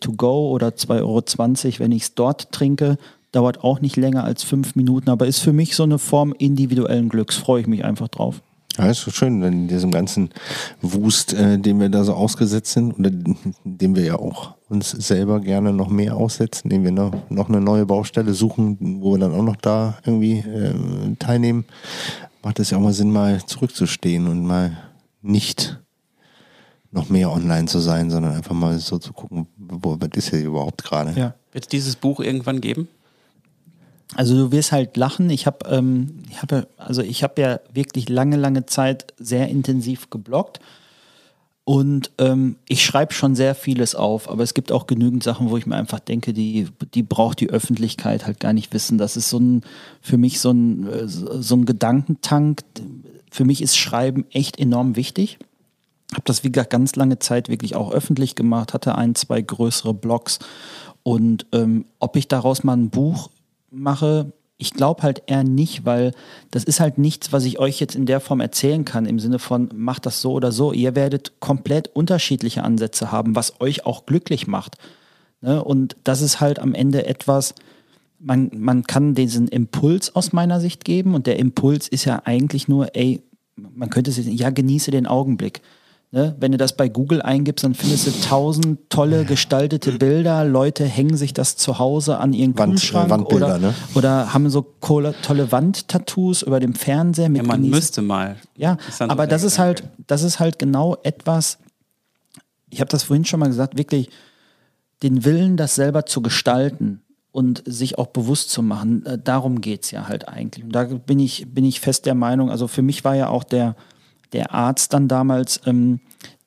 to go oder 2,20 Euro, wenn ich es dort trinke. Dauert auch nicht länger als fünf Minuten, aber ist für mich so eine Form individuellen Glücks. Freue ich mich einfach drauf. Ja, ist so schön, wenn in diesem ganzen Wust, äh, dem wir da so ausgesetzt sind, oder dem wir ja auch uns selber gerne noch mehr aussetzen, indem wir noch, noch eine neue Baustelle suchen, wo wir dann auch noch da irgendwie äh, teilnehmen, macht es ja auch mal Sinn, mal zurückzustehen und mal nicht noch mehr online zu sein, sondern einfach mal so zu gucken, wo, was ist hier überhaupt gerade. Ja. Wird es dieses Buch irgendwann geben? Also du wirst halt lachen. Ich habe, ähm, ich also ich habe ja wirklich lange, lange Zeit sehr intensiv gebloggt und ähm, ich schreibe schon sehr vieles auf, aber es gibt auch genügend Sachen, wo ich mir einfach denke, die, die braucht die Öffentlichkeit halt gar nicht wissen. Das ist so ein, für mich so ein, äh, so ein Gedankentank. Für mich ist Schreiben echt enorm wichtig. Habe das, wie gesagt, ganz lange Zeit wirklich auch öffentlich gemacht, hatte ein, zwei größere Blogs. Und ähm, ob ich daraus mal ein Buch mache, ich glaube halt eher nicht, weil das ist halt nichts, was ich euch jetzt in der Form erzählen kann, im Sinne von, macht das so oder so. Ihr werdet komplett unterschiedliche Ansätze haben, was euch auch glücklich macht. Ne? Und das ist halt am Ende etwas, man, man kann diesen Impuls aus meiner Sicht geben und der Impuls ist ja eigentlich nur, ey, man könnte sagen, ja, genieße den Augenblick. Ne? Wenn du das bei Google eingibst, dann findest du tausend tolle gestaltete Bilder. Leute hängen sich das zu Hause an ihren Wand- Kühlschrank Wandbilder, oder, ne? oder haben so tolle Wandtattoos über dem Fernseher mit Ja, man genießen- müsste mal. ja, so aber das ist Gedanke. halt, das ist halt genau etwas, ich habe das vorhin schon mal gesagt, wirklich den Willen, das selber zu gestalten und sich auch bewusst zu machen, äh, darum geht es ja halt eigentlich. Und da bin ich, bin ich fest der Meinung, also für mich war ja auch der, der Arzt dann damals, ähm,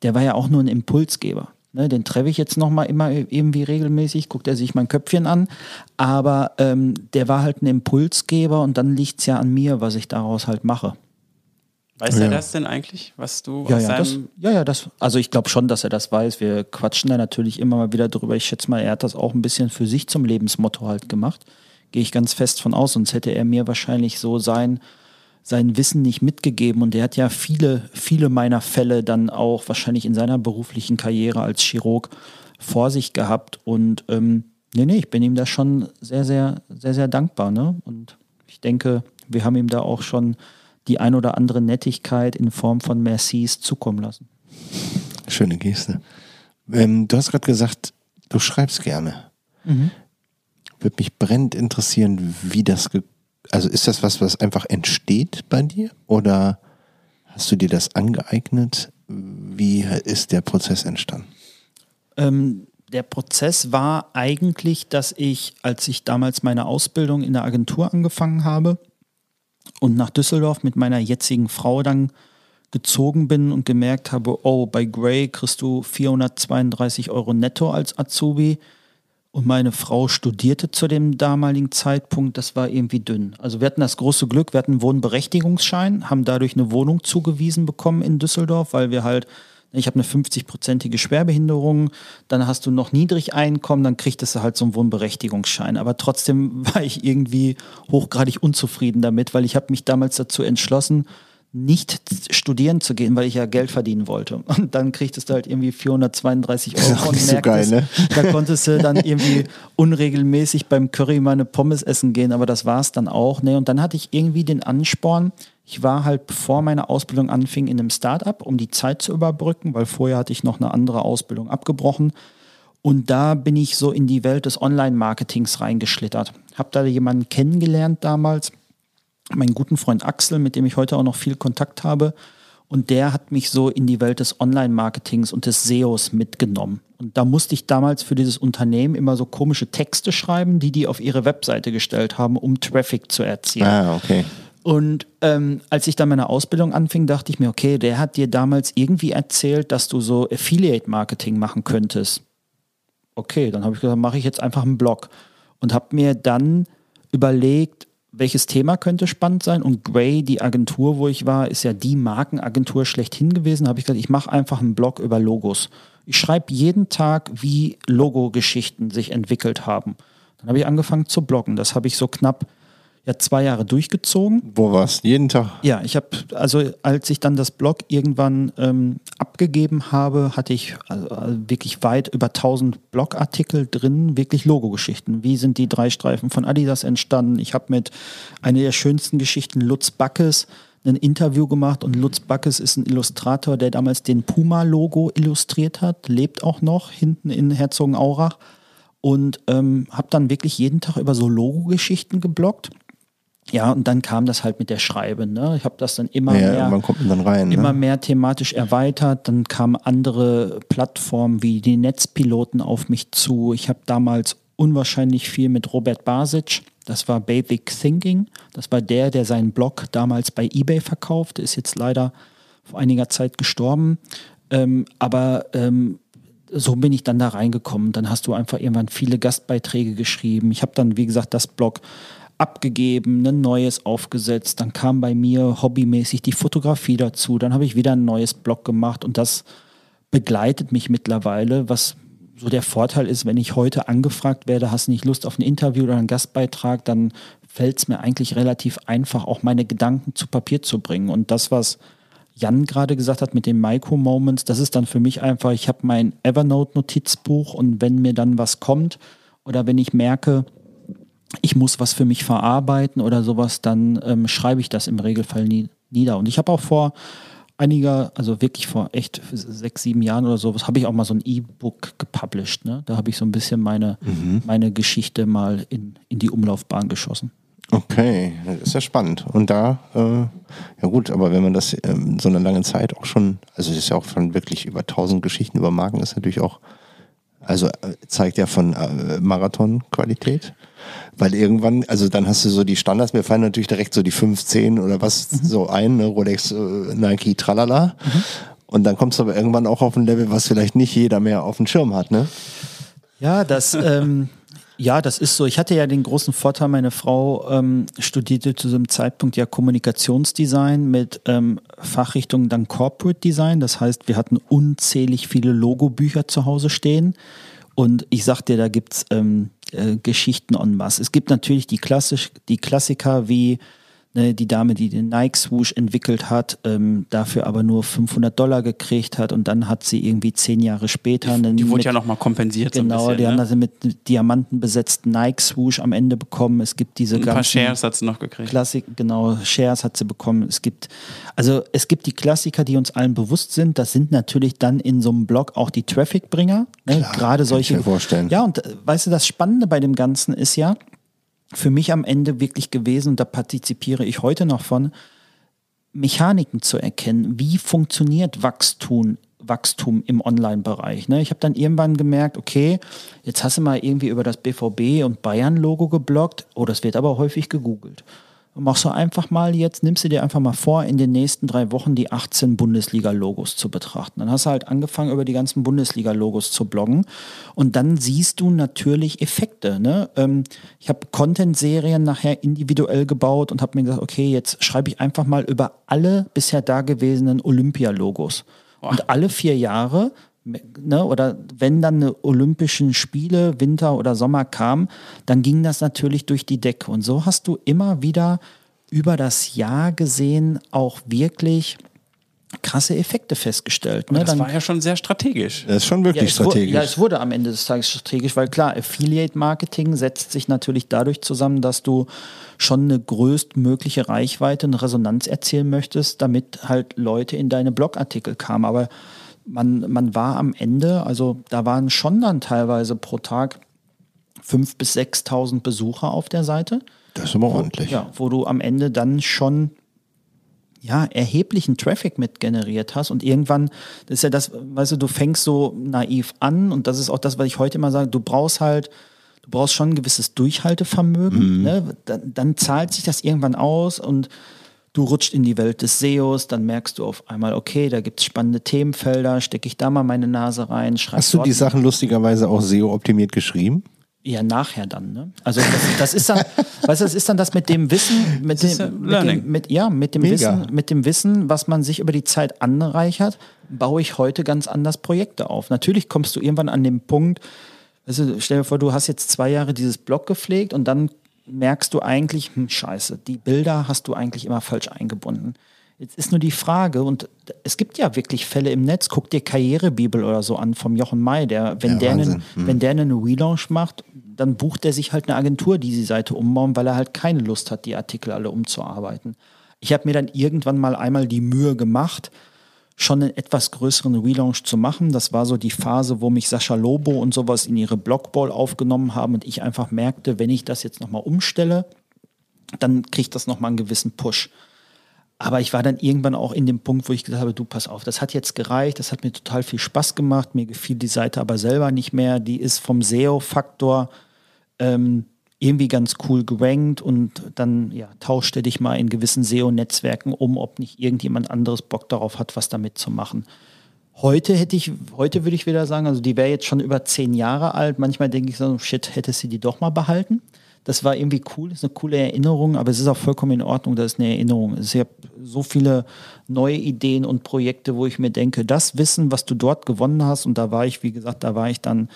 der war ja auch nur ein Impulsgeber. Ne, den treffe ich jetzt nochmal immer irgendwie regelmäßig, guckt er sich mein Köpfchen an. Aber ähm, der war halt ein Impulsgeber und dann liegt es ja an mir, was ich daraus halt mache. Weiß Ja. er das denn eigentlich, was du Ja, aus ja, das, seinem ja, ja, das, also ich glaube schon, dass er das weiß. Wir quatschen da natürlich immer mal wieder drüber. Ich schätze mal, er hat das auch ein bisschen für sich zum Lebensmotto halt gemacht. Gehe ich ganz fest von aus, sonst hätte er mir wahrscheinlich so sein, sein Wissen nicht mitgegeben. Und er hat ja viele, viele meiner Fälle dann auch wahrscheinlich in seiner beruflichen Karriere als Chirurg vor sich gehabt. Und ähm, nee, nee, ich bin ihm da schon sehr, sehr, sehr, sehr dankbar. Ne? Und ich denke, wir haben ihm da auch schon die ein oder andere Nettigkeit in Form von Mercis zukommen lassen. Schöne Geste. Ähm, du hast gerade gesagt, du schreibst gerne. Mhm. Würde mich brennend interessieren, wie das, ge also ist das was, was einfach entsteht bei dir oder hast du dir das angeeignet? Wie ist der Prozess entstanden? Ähm, der Prozess war eigentlich, dass ich, als ich damals meine Ausbildung in der Agentur angefangen habe und nach Düsseldorf mit meiner jetzigen Frau dann gezogen bin und gemerkt habe, oh, bei Gray kriegst du 432 Euro netto als Azubi und meine Frau studierte zu dem damaligen Zeitpunkt, das war irgendwie dünn. Also wir hatten das große Glück, wir hatten einen Wohnberechtigungsschein, haben dadurch eine Wohnung zugewiesen bekommen in Düsseldorf, weil wir halt ich habe eine 50-prozentige Schwerbehinderung, dann hast du noch Niedrigeinkommen, dann kriegst du halt so einen Wohnberechtigungsschein. Aber trotzdem war ich irgendwie hochgradig unzufrieden damit, weil ich habe mich damals dazu entschlossen, nicht studieren zu gehen, weil ich ja Geld verdienen wollte. Und dann kriegtest du halt irgendwie 432 Euro und so geil, ne? da konntest du dann irgendwie unregelmäßig beim Curry mal eine Pommes essen gehen, aber das war es dann auch. Ne? Und dann hatte ich irgendwie den Ansporn, ich war halt, bevor meine Ausbildung anfing, in einem Startup, um die Zeit zu überbrücken, weil vorher hatte ich noch eine andere Ausbildung abgebrochen. Und da bin ich so in die Welt des Online-Marketings reingeschlittert. Hab da jemanden kennengelernt damals, meinen guten Freund Axel, mit dem ich heute auch noch viel Kontakt habe. Und der hat mich so in die Welt des Online-Marketings und des SEOs mitgenommen. Und da musste ich damals für dieses Unternehmen immer so komische Texte schreiben, die die auf ihre Webseite gestellt haben, um Traffic zu erzielen. Ah, okay. Und ähm, als ich dann meine Ausbildung anfing, dachte ich mir, okay, der hat dir damals irgendwie erzählt, dass du so Affiliate-Marketing machen könntest. Okay, dann habe ich gesagt, mache ich jetzt einfach einen Blog. Und habe mir dann überlegt, welches Thema könnte spannend sein. Und Gray, die Agentur, wo ich war, ist ja die Markenagentur schlechthin gewesen. habe ich gesagt, ich mache einfach einen Blog über Logos. Ich schreibe jeden Tag, wie Logo-Geschichten sich entwickelt haben. Dann habe ich angefangen zu bloggen. Das habe ich so knapp ja zwei Jahre durchgezogen. Wo warst Jeden Tag? Ja, ich habe, also als ich dann das Blog irgendwann ähm, abgegeben habe, hatte ich also, wirklich weit über 1000 Blogartikel drin, wirklich Logo-Geschichten. Wie sind die drei Streifen von Adidas entstanden? Ich habe mit einer der schönsten Geschichten Lutz Backes ein Interview gemacht und Lutz Backes ist ein Illustrator, der damals den Puma-Logo illustriert hat, lebt auch noch hinten in Herzogenaurach und ähm, habe dann wirklich jeden Tag über so Logo-Geschichten geblockt ja, und dann kam das halt mit der Schreibe. Ne? Ich habe das dann immer ja, mehr, man kommt dann rein, ne? immer mehr thematisch erweitert. Dann kamen andere Plattformen wie die Netzpiloten auf mich zu. Ich habe damals unwahrscheinlich viel mit Robert Basic. Das war Basic Thinking. Das war der, der seinen Blog damals bei eBay verkaufte. Ist jetzt leider vor einiger Zeit gestorben. Ähm, aber ähm, so bin ich dann da reingekommen. Dann hast du einfach irgendwann viele Gastbeiträge geschrieben. Ich habe dann, wie gesagt, das Blog abgegeben, ein neues aufgesetzt, dann kam bei mir hobbymäßig die Fotografie dazu, dann habe ich wieder ein neues Blog gemacht und das begleitet mich mittlerweile, was so der Vorteil ist, wenn ich heute angefragt werde, hast du nicht Lust auf ein Interview oder einen Gastbeitrag, dann fällt es mir eigentlich relativ einfach, auch meine Gedanken zu Papier zu bringen. Und das, was Jan gerade gesagt hat mit den Micro-Moments, das ist dann für mich einfach, ich habe mein Evernote-Notizbuch und wenn mir dann was kommt oder wenn ich merke, ich muss was für mich verarbeiten oder sowas, dann ähm, schreibe ich das im Regelfall nie, nieder. Und ich habe auch vor einiger, also wirklich vor echt sechs, sieben Jahren oder sowas, habe ich auch mal so ein E-Book gepublished. Ne? Da habe ich so ein bisschen meine, mhm. meine Geschichte mal in, in die Umlaufbahn geschossen. Okay, das ist ja spannend. Und da, äh, ja gut, aber wenn man das ähm, so eine lange Zeit auch schon, also es ist ja auch von wirklich über tausend Geschichten über Marken, ist natürlich auch, also äh, zeigt ja von äh, Marathon-Qualität. Weil irgendwann, also dann hast du so die Standards, mir fallen natürlich direkt so die 15 oder was mhm. so ein, ne? Rolex, äh, Nike, tralala. Mhm. Und dann kommst du aber irgendwann auch auf ein Level, was vielleicht nicht jeder mehr auf dem Schirm hat, ne? Ja, das, ähm, ja, das ist so. Ich hatte ja den großen Vorteil, meine Frau ähm, studierte zu diesem Zeitpunkt ja Kommunikationsdesign mit ähm, Fachrichtung dann Corporate Design. Das heißt, wir hatten unzählig viele Logobücher zu Hause stehen. Und ich sag dir, da gibt's ähm, äh, Geschichten en masse. Es gibt natürlich die, Klassisch, die Klassiker wie ne, die Dame, die den Nike Swoosh entwickelt hat, ähm, dafür aber nur 500 Dollar gekriegt hat und dann hat sie irgendwie zehn Jahre später einen Die wurde mit- ja nochmal kompensiert. Genau, so ein bisschen, die haben ne? das mit Diamanten besetzten Nike Swoosh am Ende bekommen. Es gibt diese Ein paar ganzen Shares hat sie noch gekriegt. Klassik, genau, Shares hat sie bekommen. Es gibt, also es gibt die Klassiker, die uns allen bewusst sind. Das sind natürlich dann in so einem Blog auch die Traffic-Bringer. Ne? Gerade kann solche. ich mir vorstellen. Ja, und äh, weißt du, das Spannende bei dem Ganzen ist ja, für mich am Ende wirklich gewesen, und da partizipiere ich heute noch von, Mechaniken zu erkennen. Wie funktioniert Wachstum, Wachstum im Online-Bereich? Ne? Ich habe dann irgendwann gemerkt, okay, jetzt hast du mal irgendwie über das BVB und Bayern-Logo geblockt. Oh, das wird aber häufig gegoogelt. Machst du einfach mal jetzt, nimmst du dir einfach mal vor, in den nächsten drei Wochen die 18 Bundesliga-Logos zu betrachten. Dann hast du halt angefangen, über die ganzen Bundesliga-Logos zu bloggen. Und dann siehst du natürlich Effekte. Ne? Ähm, ich habe Content-Serien nachher individuell gebaut und habe mir gesagt, okay, jetzt schreibe ich einfach mal über alle bisher dagewesenen Olympia-Logos. Und alle vier Jahre Ne, oder wenn dann eine Olympischen Spiele, Winter oder Sommer kam, dann ging das natürlich durch die Decke. Und so hast du immer wieder über das Jahr gesehen auch wirklich krasse Effekte festgestellt. Ne? Das Dann- war ja schon sehr strategisch. Das ist schon wirklich wurde, strategisch. ja, es wurde am Ende des Tages strategisch, weil klar, Affiliate-Marketing setzt sich natürlich dadurch zusammen, dass du schon eine größtmögliche Reichweite und Resonanz erzielen möchtest, damit halt Leute in deine Blogartikel kamen. Aber man, man war am Ende, also da waren schon dann teilweise pro Tag 5.000 bis 6.000 Besucher auf der Seite. das ist aber ordentlich. Ja, wo du am Ende dann schon ja, erheblichen Traffic mit generiert hast und irgendwann, das ist ja das, weißt du, du fängst so naiv an und das ist auch das, was ich heute immer sage, du brauchst halt, du brauchst schon ein gewisses Durchhaltevermögen, ne? dann, dann zahlt sich das irgendwann aus und du rutscht in die Welt des SEOs, dann merkst du auf einmal, okay, da gibt es spannende Themenfelder, stecke ich da mal meine Nase rein, schreibe Hast du die Sachen lustigerweise auch SEO-optimiert geschrieben? Ja, nachher dann, ne? Also das, das ist dann, weißt du, das ist dann das mit dem Wissen, mit ja dem, mit Learning. dem mit, ja, mit dem Mega. Wissen, mit dem Wissen, was man sich über die Zeit anreichert, baue ich heute ganz anders Projekte auf. Natürlich kommst du irgendwann an den Punkt, du, stell dir vor, du hast jetzt zwei Jahre dieses Blog gepflegt und dann merkst du eigentlich, hm, scheiße, die Bilder hast du eigentlich immer falsch eingebunden. Jetzt ist nur die Frage, und es gibt ja wirklich Fälle im Netz, guck dir Karrierebibel oder so an vom Jochen May, der, wenn, Ja, der, einen, wenn der einen Relaunch macht, dann bucht er sich halt eine Agentur, die die Seite umbauen, weil er halt keine Lust hat, die Artikel alle umzuarbeiten. Ich habe mir dann irgendwann mal einmal die Mühe gemacht, schon einen etwas größeren Relaunch zu machen. Das war so die Phase, wo mich Sascha Lobo und sowas in ihre Blogball aufgenommen haben und ich einfach merkte, wenn ich das jetzt nochmal umstelle, dann kriegt das nochmal einen gewissen Push. Aber ich war dann irgendwann auch in dem Punkt, wo ich gesagt habe, du pass auf, das hat jetzt gereicht, das hat mir total viel Spaß gemacht, mir gefiel die Seite aber selber nicht mehr, die ist vom SEO-Faktor ähm, irgendwie ganz cool gerankt und dann ja, tauschte dich mal in gewissen SEO-Netzwerken um, ob nicht irgendjemand anderes Bock darauf hat, was damit zu machen. Heute hätte ich, heute würde ich wieder sagen, also die wäre jetzt schon über zehn Jahre alt. Manchmal denke ich so, shit, hätte sie die doch mal behalten. Das war irgendwie cool, ist eine coole Erinnerung, aber es ist auch vollkommen in Ordnung, dass es eine Erinnerung ist. Ich habe so viele neue Ideen und Projekte, wo ich mir denke, das Wissen, was du dort gewonnen hast, und da war ich, wie gesagt, da war ich dann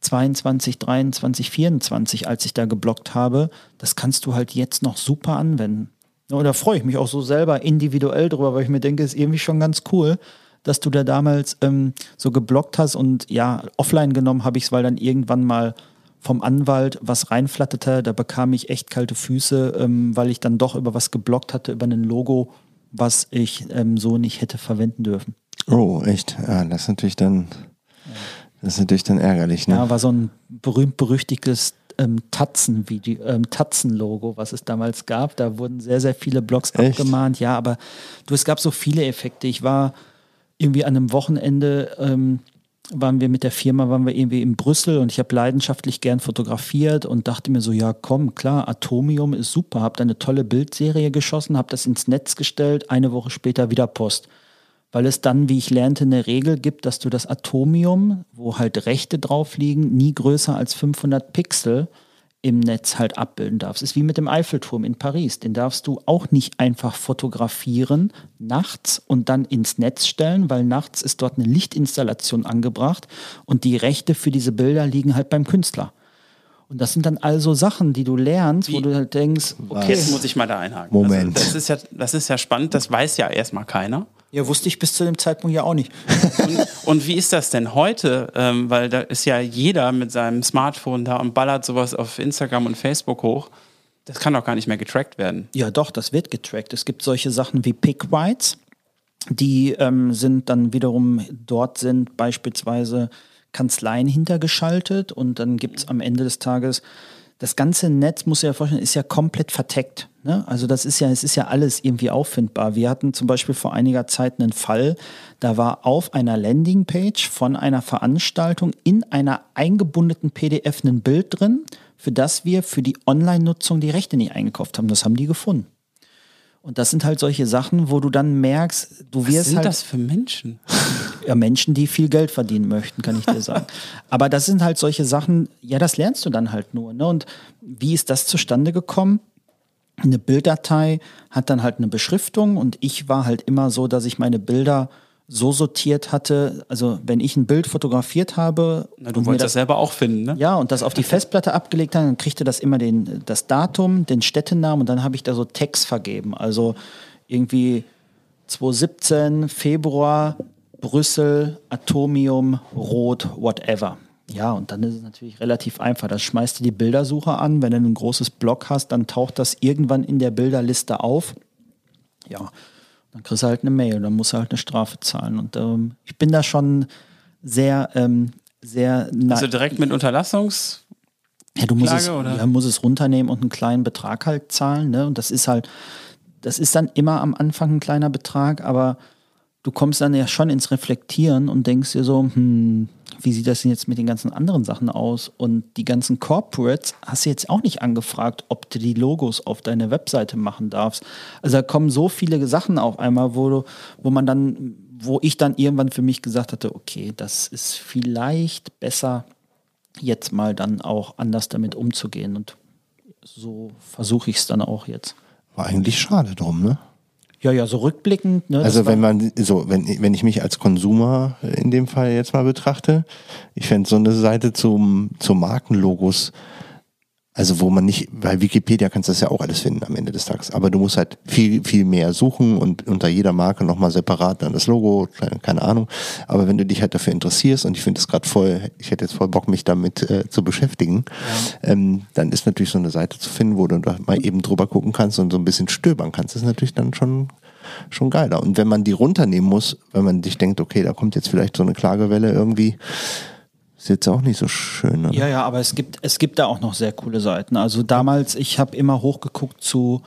22, 23, 24, als ich da geblockt habe, das kannst du halt jetzt noch super anwenden. Ja, Und da freue ich mich auch so selber individuell drüber, weil ich mir denke, es ist irgendwie schon ganz cool, dass du da damals ähm, so geblockt hast und ja, offline genommen habe ich es, weil dann irgendwann mal vom Anwalt was reinflatterte, da bekam ich echt kalte Füße, ähm, weil ich dann doch über was geblockt hatte, über ein Logo, was ich ähm, so nicht hätte verwenden dürfen. Oh, echt? Ja, das ist natürlich dann, das ist natürlich dann ärgerlich, ne? Ja, war so ein berühmt-berüchtigtes ähm, Tatzen-Video, ähm, Tatzen-Logo, was es damals gab. Da wurden sehr, sehr viele Blogs Echt? abgemahnt. Ja, aber du, es gab so viele Effekte. Ich war irgendwie an einem Wochenende, ähm, waren wir mit der Firma, waren wir irgendwie in Brüssel und ich habe leidenschaftlich gern fotografiert und dachte mir so, ja komm, klar, Atomium ist super, habe da eine tolle Bildserie geschossen, habe das ins Netz gestellt, eine Woche später wieder Post weil es dann, wie ich lernte, eine Regel gibt, dass du das Atomium, wo halt Rechte drauf liegen, nie größer als 500 Pixel im Netz halt abbilden darfst. Ist wie mit dem Eiffelturm in Paris. Den darfst du auch nicht einfach fotografieren nachts und dann ins Netz stellen, weil nachts ist dort eine Lichtinstallation angebracht und die Rechte für diese Bilder liegen halt beim Künstler. Und das sind dann also Sachen, die du lernst, wo Wie? du halt denkst, okay, Jetzt muss ich mal da einhaken. Moment. Also, das, ist ja, das ist ja spannend, das weiß ja erstmal keiner. Ja, wusste ich bis zu dem Zeitpunkt ja auch nicht. Und, und wie ist das denn heute? Ähm, weil da ist ja jeder mit seinem Smartphone da und ballert sowas auf Instagram und Facebook hoch. Das kann doch gar nicht mehr getrackt werden. Ja, doch, das wird getrackt. Es gibt solche Sachen wie Pick-Rights, die ähm, sind dann wiederum, dort sind beispielsweise Kanzleien hintergeschaltet und dann gibt es am Ende des Tages, das ganze Netz, muss ja vorstellen, ist ja komplett verteckt. Ne? Also das ist ja, es ist ja alles irgendwie auffindbar. Wir hatten zum Beispiel vor einiger Zeit einen Fall, da war auf einer Landingpage von einer Veranstaltung in einer eingebundenen PDF ein Bild drin, für das wir für die Online-Nutzung die Rechte nicht eingekauft haben. Das haben die gefunden. Und das sind halt solche Sachen, wo du dann merkst, du Was wirst sind halt das für Menschen? ja, Menschen, die viel Geld verdienen möchten, kann ich dir sagen. Aber das sind halt solche Sachen, ja, das lernst du dann halt nur. Ne? Und wie ist das zustande gekommen? Eine Bilddatei hat dann halt eine Beschriftung und ich war halt immer so, dass ich meine Bilder so sortiert hatte, also wenn ich ein Bild fotografiert habe, Na, du wolltest das selber auch finden, ne? ja, und das auf die Festplatte abgelegt haben, dann kriegte das immer den, das Datum, den Städtenamen und dann habe ich da so Text vergeben. Also irgendwie 2017, Februar, Brüssel, Atomium, Rot, whatever. Ja, und dann ist es natürlich relativ einfach. Das schmeißt du die Bildersuche an. Wenn du ein großes Block hast, dann taucht das irgendwann in der Bilderliste auf. Ja, dann kriegst du halt eine Mail, dann musst du halt eine Strafe zahlen. Und ähm, ich bin da schon sehr, ähm, sehr nah- Also direkt mit Unterlassungs... ja, du musst Klage, es, oder? ja, musst es runternehmen und einen kleinen Betrag halt zahlen. Ne? Und das ist halt, das ist dann immer am Anfang ein kleiner Betrag, aber du kommst dann ja schon ins Reflektieren und denkst dir so, hm, wie sieht das denn jetzt mit den ganzen anderen Sachen aus? Und die ganzen Corporates hast du jetzt auch nicht angefragt, ob du die Logos auf deine Webseite machen darfst. Also da kommen so viele Sachen auf einmal, wo, du, wo man dann, wo ich dann irgendwann für mich gesagt hatte, okay, das ist vielleicht besser, jetzt mal dann auch anders damit umzugehen. Und so versuche ich es dann auch jetzt. War eigentlich schade drum, ne? Ja, ja, so rückblickend. Ne, Also wenn man, so, wenn, wenn ich mich als Konsumer in dem Fall jetzt mal betrachte, ich fände so eine Seite zum, zu Markenlogos, also wo man nicht, bei Wikipedia kannst du das ja auch alles finden am Ende des Tages, aber du musst halt viel, viel mehr suchen und unter jeder Marke nochmal separat dann das Logo, keine, Ahnung. Aber wenn du dich halt dafür interessierst und ich finde es gerade voll, ich hätte jetzt voll Bock, mich damit äh, zu beschäftigen, ähm, dann ist natürlich so eine Seite zu finden, wo du da mal eben drüber gucken kannst und so ein bisschen stöbern kannst, ist natürlich dann schon schon geiler. Und wenn man die runternehmen muss, wenn man sich denkt, okay, da kommt jetzt vielleicht so eine Klagewelle irgendwie, ist jetzt auch nicht so schön. Ne? Ja, ja, aber es gibt, es gibt da auch noch sehr coole Seiten. Also damals, ich habe immer hochgeguckt zu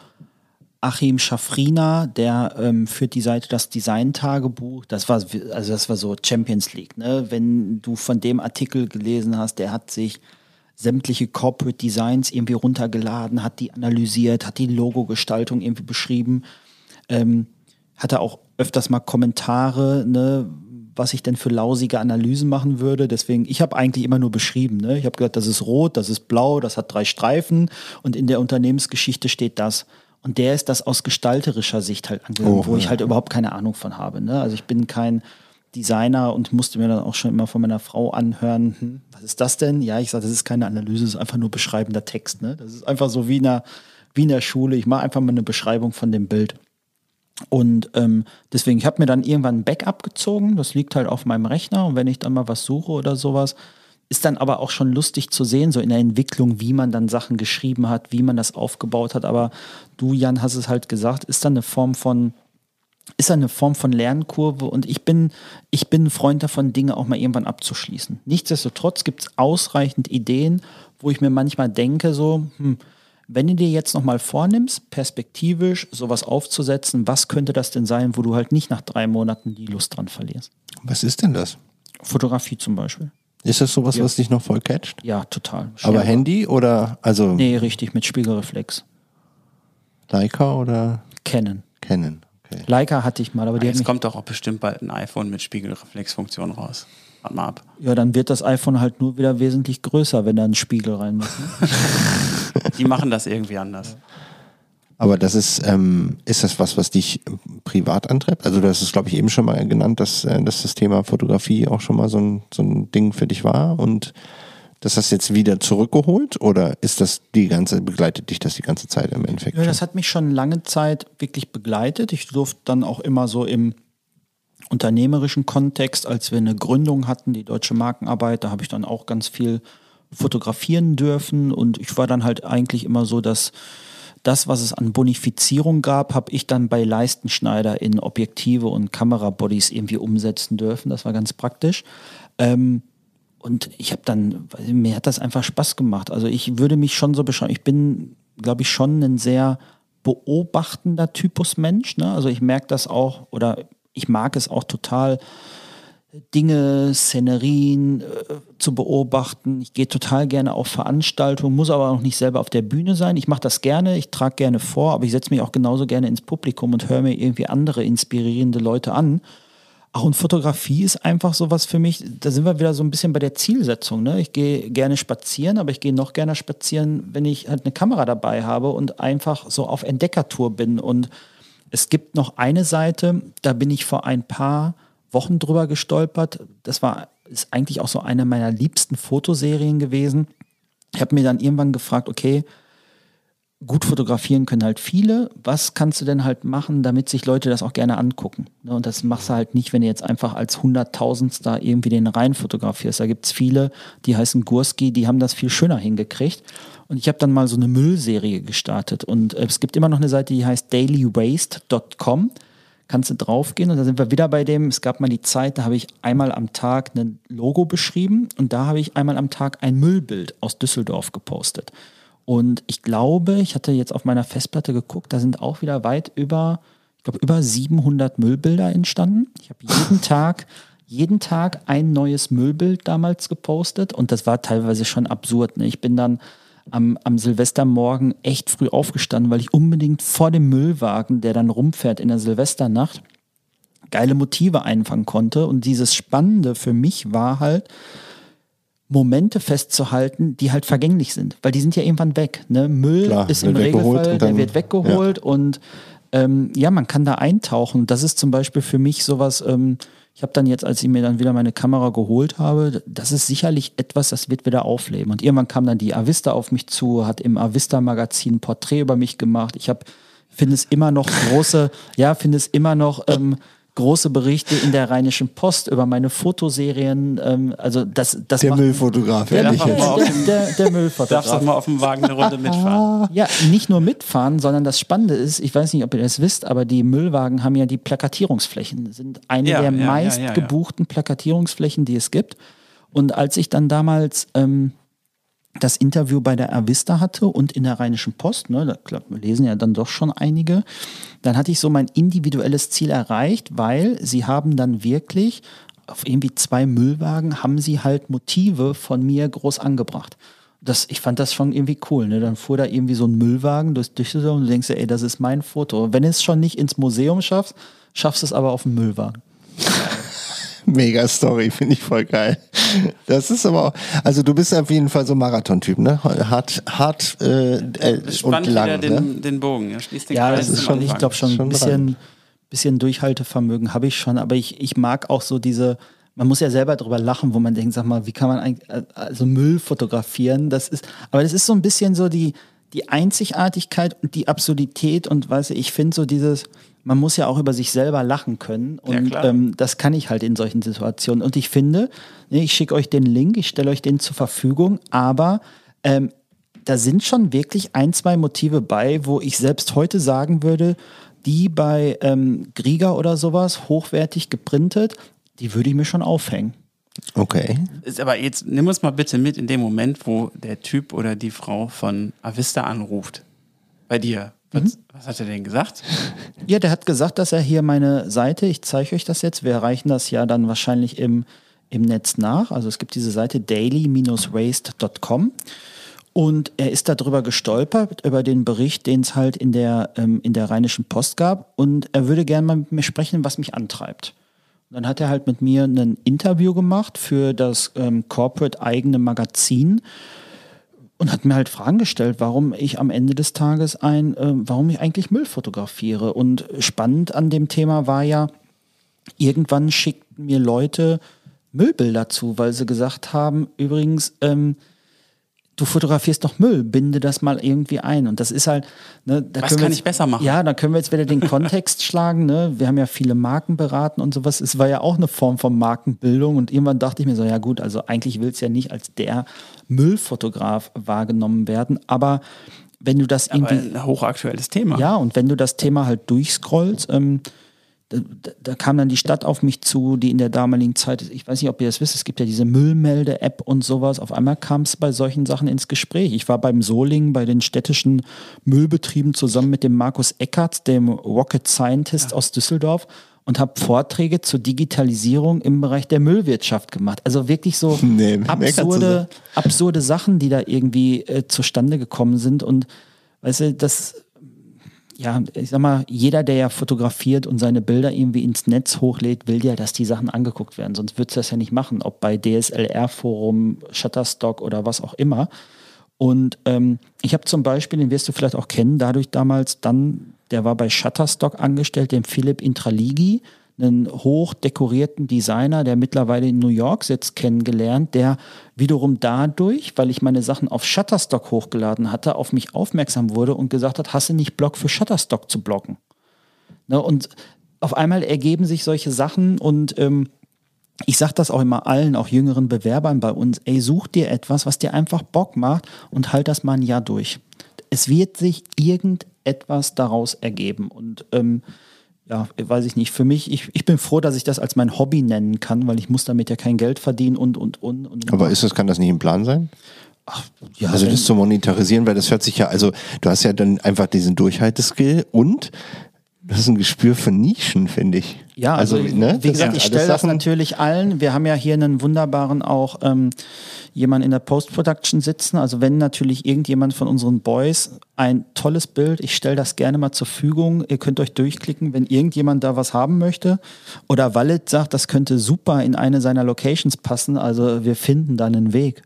Achim Schafrina, der ähm, führt die Seite das Design-Tagebuch. Das war, also das war so Champions League. Ne? Wenn du von dem Artikel gelesen hast, der hat sich sämtliche Corporate Designs irgendwie runtergeladen, hat die analysiert, hat die Logo-Gestaltung irgendwie beschrieben. Ähm, hatte auch öfters mal Kommentare, ne, was ich denn für lausige Analysen machen würde. Deswegen, ich habe eigentlich immer nur beschrieben. Ne? Ich habe gesagt, das ist rot, das ist blau, das hat drei Streifen und in der Unternehmensgeschichte steht das. Und der ist das aus gestalterischer Sicht halt angegangen, Oh, wo ich ja. halt überhaupt keine Ahnung von habe. Ne? Also ich bin kein Designer und musste mir dann auch schon immer von meiner Frau anhören, hm, was ist das denn? Ja, ich sage, das ist keine Analyse, das ist einfach nur beschreibender Text. Ne? Das ist einfach so wie in der, wie in der Schule. Ich mache einfach mal eine Beschreibung von dem Bild. Und ähm, deswegen, ich habe mir dann irgendwann ein Backup gezogen. Das liegt halt auf meinem Rechner. Und wenn ich dann mal was suche oder sowas, ist dann aber auch schon lustig zu sehen, so in der Entwicklung, wie man dann Sachen geschrieben hat, wie man das aufgebaut hat. Aber du, Jan, hast es halt gesagt, ist dann eine Form von, ist eine Form von Lernkurve. Und ich bin, ich bin ein Freund davon, Dinge auch mal irgendwann abzuschließen. Nichtsdestotrotz gibt es ausreichend Ideen, wo ich mir manchmal denke, so, hm, wenn du dir jetzt nochmal vornimmst, perspektivisch sowas aufzusetzen, was könnte das denn sein, wo du halt nicht nach drei Monaten die Lust dran verlierst? Was ist denn das? Fotografie zum Beispiel. Ist das sowas, was dich noch voll catcht? Ja, total. Aber Schwer. Handy oder also Nee, richtig, mit Spiegelreflex. Leica oder Canon. Canon? Okay. Leica hatte ich mal, aber die hat Jetzt mich, kommt doch auch bestimmt bald ein iPhone mit Spiegelreflexfunktion raus. Warte mal ab. ja, dann wird das iPhone halt nur wieder wesentlich größer, wenn da ein Spiegel rein muss. Ne? Die machen das irgendwie anders. Aber das ist, ähm, ist das was, was dich privat antreibt? Also du hast es, glaube ich, eben schon mal genannt, dass, äh, dass das Thema Fotografie auch schon mal so ein, so ein Ding für dich war und Das hast du jetzt wieder zurückgeholt oder ist das die ganze, begleitet dich das die ganze Zeit im Endeffekt? Ja, das hat mich schon lange Zeit wirklich begleitet. Ich durfte dann auch immer so im unternehmerischen Kontext, als wir eine Gründung hatten, die Deutsche Markenarbeit, da habe ich dann auch ganz viel fotografieren dürfen und ich war dann halt eigentlich immer so, dass das, was es an Bonifizierung gab, habe ich dann bei Leistenschneider in Objektive und Kamerabodies irgendwie umsetzen dürfen. Das war ganz praktisch. Ähm, und ich habe dann, mir hat das einfach Spaß gemacht. Also ich würde mich schon so beschreiben, ich bin, glaube ich, schon ein sehr beobachtender Typus Mensch. Ne? Also ich merke das auch oder ich mag es auch total, Dinge, Szenerien äh, zu beobachten. Ich gehe total gerne auf Veranstaltungen, muss aber auch nicht selber auf der Bühne sein. Ich mache das gerne, ich trage gerne vor, aber ich setze mich auch genauso gerne ins Publikum und höre mir irgendwie andere inspirierende Leute an. Auch und Fotografie ist einfach sowas für mich, da sind wir wieder so ein bisschen bei der Zielsetzung. Ne? Ich gehe gerne spazieren, aber ich gehe noch gerne spazieren, wenn ich halt eine Kamera dabei habe und einfach so auf Entdeckertour bin. Und es gibt noch eine Seite, da bin ich vor ein paar Wochen drüber gestolpert. Das war ist eigentlich auch so eine meiner liebsten Fotoserien gewesen. Ich habe mir dann irgendwann gefragt, okay, gut fotografieren können halt viele. Was kannst du denn halt machen, damit sich Leute das auch gerne angucken? Ne, und das machst du halt nicht, wenn du jetzt einfach als Hunderttausendstar irgendwie den rein fotografierst. Da gibt es viele, die heißen Gurski, die haben das viel schöner hingekriegt. Und ich habe dann mal so eine Müllserie gestartet. Und äh, es gibt immer noch eine Seite, die heißt dailywaste.com kannst du draufgehen und da sind wir wieder bei dem, es gab mal die Zeit, da habe ich einmal am Tag ein Logo beschrieben und da habe ich einmal am Tag ein Müllbild aus Düsseldorf gepostet. Und ich glaube, ich hatte jetzt auf meiner Festplatte geguckt, da sind auch wieder weit über, ich glaube, über 700 Müllbilder entstanden. Ich habe jeden Tag, jeden Tag ein neues Müllbild damals gepostet und das war teilweise schon absurd. Ne? Ich bin dann am, am Silvestermorgen echt früh aufgestanden, weil ich unbedingt vor dem Müllwagen, der dann rumfährt in der Silvesternacht, geile Motive einfangen konnte. Und dieses Spannende für mich war halt, Momente festzuhalten, die halt vergänglich sind, weil die sind ja irgendwann weg. Ne? Müll Klar, ist im Regelfall, dann, der wird weggeholt ja. und ähm, ja, man kann da eintauchen. Das ist zum Beispiel für mich sowas, ähm, ich habe dann jetzt, als ich mir dann wieder meine Kamera geholt habe, das ist sicherlich etwas, das wird wieder aufleben. Und irgendwann kam dann die Avista auf mich zu, hat im Avista-Magazin ein Porträt über mich gemacht. Ich habe, finde es immer noch große, ja, finde es immer noch ähm, große Berichte in der Rheinischen Post über meine Fotoserien. Ähm, also das, das der Müllfotograf, der, der, der, der, der Müllfotograf. Darfst du mal auf dem Wagen eine Runde mitfahren? Ja, nicht nur mitfahren, sondern das Spannende ist, ich weiß nicht, ob ihr das wisst, aber die Müllwagen haben ja die Plakatierungsflächen, sind eine ja, der ja, meist ja, gebuchten Plakatierungsflächen, die es gibt. Und als ich dann damals ähm, das Interview bei der Avista hatte und in der Rheinischen Post, ne, da lesen ja dann doch schon einige, dann hatte ich so mein individuelles Ziel erreicht, weil sie haben dann wirklich auf irgendwie zwei Müllwagen haben sie halt Motive von mir groß angebracht. Das, ich fand das schon irgendwie cool. Ne? Dann fuhr da irgendwie so ein Müllwagen durch Düsseldorf und du denkst dir, ey, das ist mein Foto. Wenn du es schon nicht ins Museum schaffst, schaffst du es aber auf dem Müllwagen. Mega Story, finde ich voll geil. Das ist aber auch, also du bist auf jeden Fall so Marathon-Typ, ne? Hart, hart äh, äh, und lang. Wieder den, ne? den Bogen, ja, schließt den ja das ist schon, ich glaube schon, schon ein bisschen, bisschen Durchhaltevermögen habe ich schon, aber ich, ich mag auch so diese, man muss ja selber drüber lachen, wo man denkt, sag mal, wie kann man eigentlich, also Müll fotografieren? Das ist, aber das ist so ein bisschen so die, die Einzigartigkeit und die Absurdität und weißt du, ich finde so dieses, man muss ja auch über sich selber lachen können. Und ja, ähm, das kann ich halt in solchen Situationen. Und ich finde, ne, ich schicke euch den Link, ich stelle euch den zur Verfügung, aber ähm, da sind schon wirklich ein, zwei Motive bei, wo ich selbst heute sagen würde, die bei ähm, Grieger oder sowas hochwertig geprintet, die würde ich mir schon aufhängen. Okay. Ist aber jetzt nimm uns mal bitte mit in dem Moment, wo der Typ oder die Frau von Avista anruft. Bei dir. Was, mhm. was, hat er denn gesagt? Ja, der hat gesagt, dass er hier meine Seite, ich zeige euch das jetzt, wir erreichen das ja dann wahrscheinlich im, im Netz nach. Also es gibt diese Seite daily-waste.com. Und er ist darüber gestolpert, über den Bericht, den es halt in der, ähm, in der Rheinischen Post gab. Und er würde gerne mal mit mir sprechen, was mich antreibt. Und dann hat er halt mit mir ein Interview gemacht für das ähm, Corporate eigene Magazin und hat mir halt Fragen gestellt, warum ich am Ende des Tages ein, äh, warum ich eigentlich Müll fotografiere. Und spannend an dem Thema war ja, irgendwann schickten mir Leute Müllbilder zu, weil sie gesagt haben, übrigens, ähm, du fotografierst doch Müll, binde das mal irgendwie ein. Und das ist halt. Ne, da Was kann jetzt, ich besser machen? Ja, da können wir jetzt wieder den Kontext schlagen. Ne? Wir haben ja viele Marken beraten und sowas. Es war ja auch eine Form von Markenbildung. Und irgendwann dachte ich mir so, ja gut, also eigentlich will es ja nicht als der Müllfotograf wahrgenommen werden. Aber wenn du das Aber irgendwie. ein hochaktuelles Thema. Ja, und wenn du das Thema halt durchscrollst, ähm, da, da, kam dann die Stadt auf mich zu, die in der damaligen Zeit, ich weiß nicht, ob ihr das wisst, es gibt ja diese Müllmelde-App und sowas. Auf einmal kam es bei solchen Sachen ins Gespräch. Ich war beim Soling, bei den städtischen Müllbetrieben zusammen mit dem Markus Eckert, dem Rocket Scientist aus Düsseldorf und habe Vorträge zur Digitalisierung im Bereich der Müllwirtschaft gemacht. Also wirklich so Nee, absurde, absurde Sachen, die da irgendwie äh, zustande gekommen sind. Und weißt du, das, ja, ich sag mal, jeder, der ja fotografiert und seine Bilder irgendwie ins Netz hochlädt, will ja, dass die Sachen angeguckt werden. Sonst würdest du das ja nicht machen, ob bei DSLR-Forum, Shutterstock oder was auch immer. Und ähm, ich habe zum Beispiel, den wirst du vielleicht auch kennen, dadurch damals dann, der war bei Shutterstock angestellt, den Philipp Intraligi, einen hoch dekorierten Designer, der mittlerweile in New York sitzt, kennengelernt, der wiederum dadurch, weil ich meine Sachen auf Shutterstock hochgeladen hatte, auf mich aufmerksam wurde und gesagt hat, hast du nicht Bock für Shutterstock zu blocken? Ne, und auf einmal ergeben sich solche Sachen und ähm, ich sage das auch immer allen, auch jüngeren Bewerbern bei uns, ey, such dir etwas, was dir einfach Bock macht und halt das mal ein Jahr durch. Es wird sich irgendetwas daraus ergeben und ähm, ja, weiß ich nicht. Für mich, ich, ich bin froh, dass ich das als mein Hobby nennen kann, weil ich muss damit ja kein Geld verdienen und, und, und. und Aber ist das, kann das nicht im Plan sein? ja, Also das zu monetarisieren, weil das hört sich ja, also du hast ja dann einfach diesen Durchhalteskill und du hast ein Gespür für Nischen, finde ich. Ja, also, ne, wie das gesagt, ich stelle das natürlich allen. Wir haben ja hier einen wunderbaren auch ähm, jemand in der Post-Production sitzen. Also wenn natürlich irgendjemand von unseren Boys ein tolles Bild, ich stelle das gerne mal zur Verfügung. Ihr könnt euch durchklicken, wenn irgendjemand da was haben möchte. Oder Wallet sagt, das könnte super in eine seiner Locations passen. Also wir finden da einen Weg.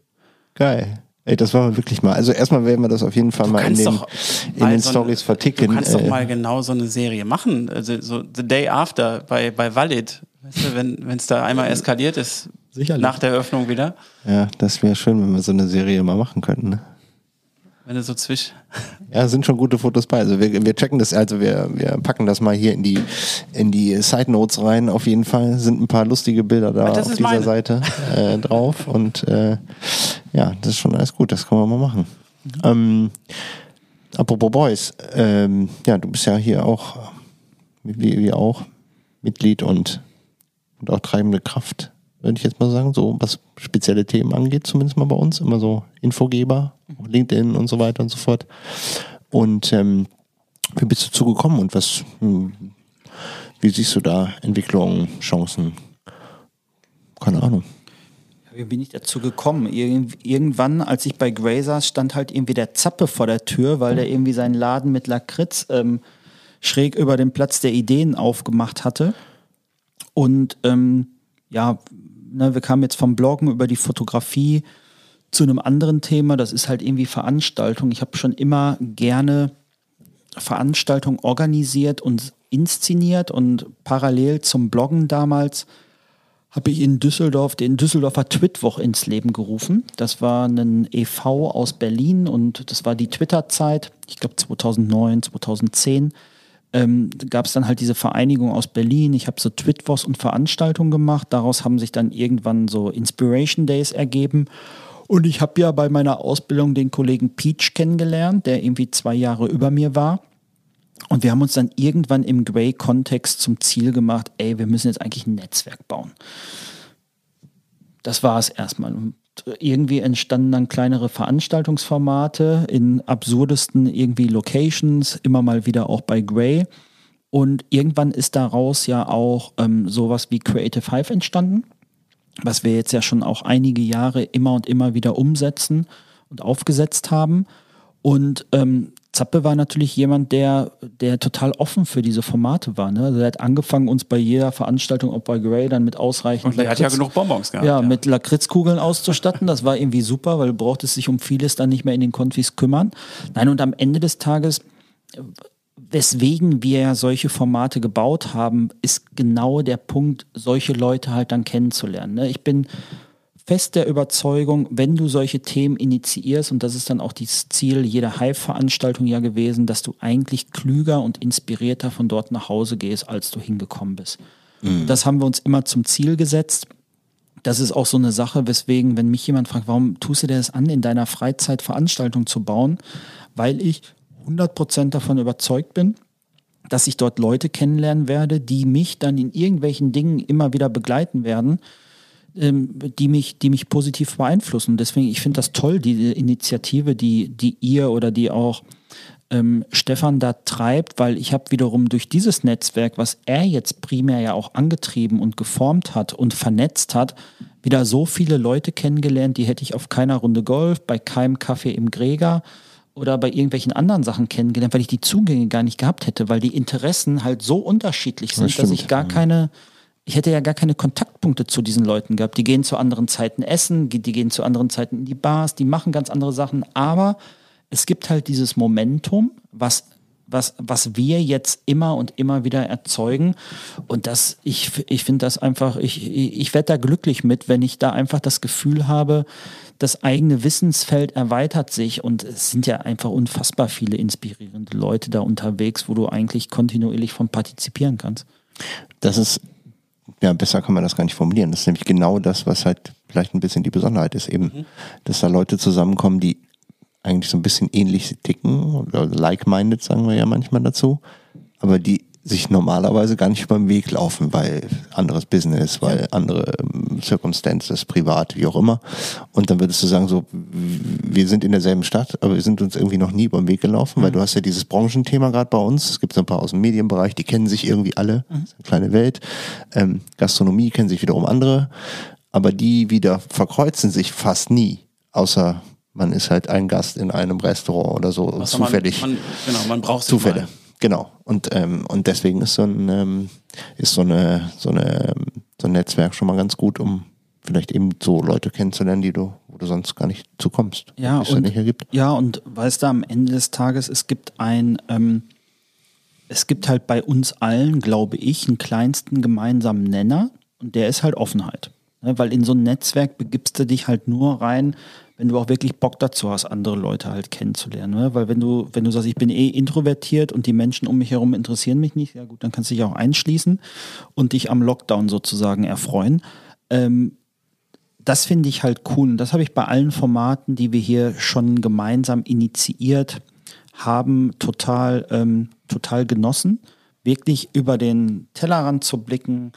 Geil. Ey, das war wirklich mal. Also erstmal werden wir das auf jeden Fall mal in den, doch in den so Stories verticken. Du kannst Äh, doch mal genau so eine Serie machen. Also so The Day After bei, bei Valid. Weißt du, wenn es da einmal eskaliert ist, Sicherlich. nach der Öffnung wieder, Ja, das wäre schön, wenn wir so eine Serie mal machen könnten. Ne? Wenn du so zwisch. Ja, sind schon gute Fotos bei. Also wir, wir checken das, also wir, wir packen das mal hier in die, in die Side Notes rein. Auf jeden Fall sind ein paar lustige Bilder da Ah, auf dieser meine. Seite äh, drauf. Und äh, ja, das ist schon alles gut. Das können wir mal machen. Ähm, apropos Boys, ähm, ja, du bist ja hier auch, wie wir auch, Mitglied und, und auch treibende Kraft, würde ich jetzt mal sagen, so was spezielle Themen angeht, zumindest mal bei uns, immer so Infogeber, LinkedIn und so weiter und so fort. Und ähm, wie bist du zugekommen und was, hm, wie siehst du da Entwicklungen, Chancen? Keine Ahnung. Wie bin ich dazu gekommen? Irgend, irgendwann, als ich bei Grey saß, stand halt irgendwie der Zappe vor der Tür, weil der irgendwie seinen Laden mit Lakritz ähm, schräg über den Platz der Ideen aufgemacht hatte. Und ähm, ja, ne, wir kamen jetzt vom Bloggen über die Fotografie zu einem anderen Thema. Das ist halt irgendwie Veranstaltung. Ich habe schon immer gerne Veranstaltungen organisiert und inszeniert und parallel zum Bloggen damals habe ich in Düsseldorf den Düsseldorfer Twitwoch ins Leben gerufen. Das war ein e.V. aus Berlin und das war die Twitter-Zeit, ich glaube 2009, 2010. Ähm, gab es dann halt diese Vereinigung aus Berlin. Ich habe so Twitwochs und Veranstaltungen gemacht. Daraus haben sich dann irgendwann so Inspiration Days ergeben. Und ich habe ja bei meiner Ausbildung den Kollegen Peach kennengelernt, der irgendwie zwei Jahre über mir war. Und wir haben uns dann irgendwann im Grey-Kontext zum Ziel gemacht, ey, wir müssen jetzt eigentlich ein Netzwerk bauen. Das war es erstmal. Und irgendwie entstanden dann kleinere Veranstaltungsformate in absurdesten irgendwie Locations, immer mal wieder auch bei Grey. Und irgendwann ist daraus ja auch ähm, sowas wie Creative Hive entstanden, was wir jetzt ja schon auch einige Jahre immer und immer wieder umsetzen und aufgesetzt haben. Und ähm, Zappe war natürlich jemand, der, der total offen für diese Formate war. Ne? Also er hat angefangen, uns bei jeder Veranstaltung, ob bei Grey, dann mit ausreichend Und der hat ja genug Bonbons gehabt. ja, mit Lakritzkugeln auszustatten. Das war irgendwie super, weil du brauchtest sich um vieles dann nicht mehr in den Konfis kümmern. Nein, und am Ende des Tages, weswegen wir ja solche Formate gebaut haben, ist genau der Punkt, solche Leute halt dann kennenzulernen. Ne? Ich bin fest der Überzeugung, wenn du solche Themen initiierst, und das ist dann auch das Ziel jeder Hive-Veranstaltung ja gewesen, dass du eigentlich klüger und inspirierter von dort nach Hause gehst, als du hingekommen bist. Mhm. Das haben wir uns immer zum Ziel gesetzt. Das ist auch so eine Sache, weswegen, wenn mich jemand fragt, warum tust du dir das an, in deiner Freizeit Veranstaltungen zu bauen? Weil ich 100% davon überzeugt bin, dass ich dort Leute kennenlernen werde, die mich dann in irgendwelchen Dingen immer wieder begleiten werden, ähm, die, mich, die mich positiv beeinflussen. Deswegen, ich finde das toll, diese Initiative, die, die ihr oder die auch ähm, Stefan da treibt, weil ich habe wiederum durch dieses Netzwerk, was er jetzt primär ja auch angetrieben und geformt hat und vernetzt hat, wieder so viele Leute kennengelernt, die hätte ich auf keiner Runde Golf, bei keinem Kaffee im Gräger oder bei irgendwelchen anderen Sachen kennengelernt, weil ich die Zugänge gar nicht gehabt hätte, weil die Interessen halt so unterschiedlich sind, das dass ich gar keine, ich hätte ja gar keine Kontaktpunkte zu diesen Leuten gehabt. Die gehen zu anderen Zeiten essen, die gehen zu anderen Zeiten in die Bars, die machen ganz andere Sachen, aber es gibt halt dieses Momentum, was was, was wir jetzt immer und immer wieder erzeugen. Und das, ich, ich finde das einfach, ich, ich werde da glücklich mit, wenn ich da einfach das Gefühl habe, das eigene Wissensfeld erweitert sich und es sind ja einfach unfassbar viele inspirierende Leute da unterwegs, wo du eigentlich kontinuierlich von partizipieren kannst. Das ist, ja, besser kann man das gar nicht formulieren. Das ist nämlich genau das, was halt vielleicht ein bisschen die Besonderheit ist, eben, mhm. dass da Leute zusammenkommen, die eigentlich so ein bisschen ähnlich ticken oder like-minded, sagen wir ja manchmal dazu, aber die sich normalerweise gar nicht über den Weg laufen, weil anderes Business, weil ja. andere ähm, Circumstances, privat, wie auch immer. Und dann würdest du sagen, so, wir sind in derselben Stadt, aber wir sind uns irgendwie noch nie über den Weg gelaufen, mhm. weil du hast ja dieses Branchenthema gerade bei uns. Es gibt so ein paar aus dem Medienbereich, die kennen sich irgendwie alle. Mhm. Kleine Welt. Ähm, Gastronomie kennen sich wiederum andere. Aber die wieder verkreuzen sich fast nie. Außer man ist halt ein Gast in einem Restaurant oder so Was zufällig. Man, man, genau, man braucht Zufälle. Mal. Genau. Und, ähm, und deswegen ist so ein, ähm, ist so eine, so eine, so ein Netzwerk schon mal ganz gut, um vielleicht eben so Leute kennenzulernen, die du, wo du sonst gar nicht zukommst. Ja, und, ja, und weißt du, am Ende des Tages, es gibt ein, ähm, es gibt halt bei uns allen, glaube ich, einen kleinsten gemeinsamen Nenner und der ist halt Offenheit. Ne, weil in so ein Netzwerk begibst du dich halt nur rein, wenn du auch wirklich Bock dazu hast, andere Leute halt kennenzulernen. Ne? Weil wenn du, wenn du sagst, ich bin eh introvertiert und die Menschen um mich herum interessieren mich nicht, ja gut, dann kannst du dich auch einschließen und dich am Lockdown sozusagen erfreuen. Ähm, das finde ich halt cool. Und das habe ich bei allen Formaten, die wir hier schon gemeinsam initiiert haben, total, ähm, total genossen. Wirklich über den Tellerrand zu blicken,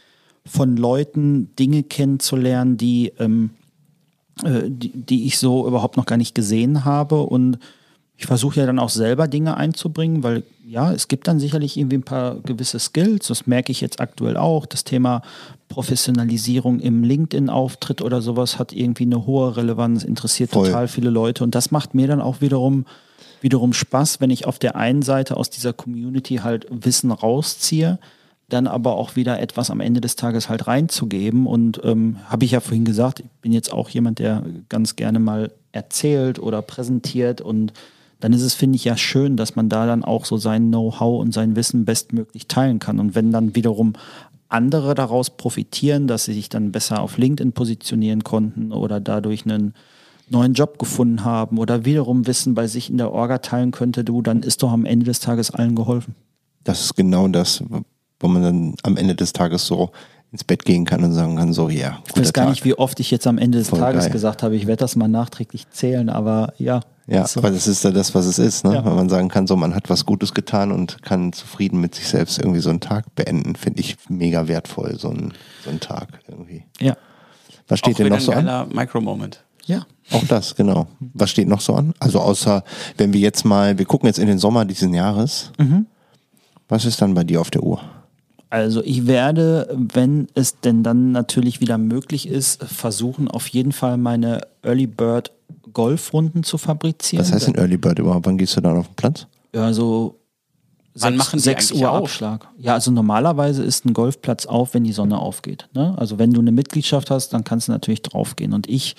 von Leuten Dinge kennenzulernen, die ähm, äh, die, die ich so überhaupt noch gar nicht gesehen habe. Und ich versuche ja dann auch selber Dinge einzubringen, weil ja, es gibt dann sicherlich irgendwie ein paar gewisse Skills. Das merke ich jetzt aktuell auch. Das Thema Professionalisierung im LinkedIn-Auftritt oder sowas hat irgendwie eine hohe Relevanz, interessiert Voll. total viele Leute. Und das macht mir dann auch wiederum, wiederum Spaß, wenn ich auf der einen Seite aus dieser Community halt Wissen rausziehe dann aber auch wieder etwas am Ende des Tages halt reinzugeben. Und ähm, habe ich ja vorhin gesagt, ich bin jetzt auch jemand, der ganz gerne mal erzählt oder präsentiert. Und dann ist es, finde ich, ja schön, dass man da dann auch so sein Know-how und sein Wissen bestmöglich teilen kann. Und wenn dann wiederum andere daraus profitieren, dass sie sich dann besser auf LinkedIn positionieren konnten oder dadurch einen neuen Job gefunden haben oder wiederum Wissen bei sich in der Orga teilen könnte, du, dann ist doch am Ende des Tages allen geholfen. Das ist genau das, wo man dann am Ende des Tages so ins Bett gehen kann und sagen kann, so, ja. Yeah, ich weiß gar Tag. nicht, wie oft ich jetzt am Ende des Voll Tages geil. gesagt habe, ich werde das mal nachträglich zählen, aber ja. Ja, so. aber das ist ja das, was es ist, ne? Ja. Wenn man sagen kann, so, man hat was Gutes getan und kann zufrieden mit sich selbst irgendwie so einen Tag beenden, finde ich mega wertvoll, so ein, so Tag irgendwie. Ja. Was steht Auch denn noch so an? Micro-Moment. Ja. Auch das, genau. Was steht noch so an? Also außer, wenn wir jetzt mal, wir gucken jetzt in den Sommer dieses Jahres, mhm. was ist dann bei dir auf der Uhr? Also ich werde, wenn es denn dann natürlich wieder möglich ist, versuchen auf jeden Fall meine Early Bird Golfrunden zu fabrizieren. Was heißt denn Early Bird überhaupt? Wann gehst du dann auf den Platz? Ja, so Wann 6, machen 6 Uhr auf? Abschlag. Ja, also normalerweise ist ein Golfplatz auf, wenn die Sonne aufgeht. Ne? Also wenn du eine Mitgliedschaft hast, dann kannst du natürlich draufgehen. Und ich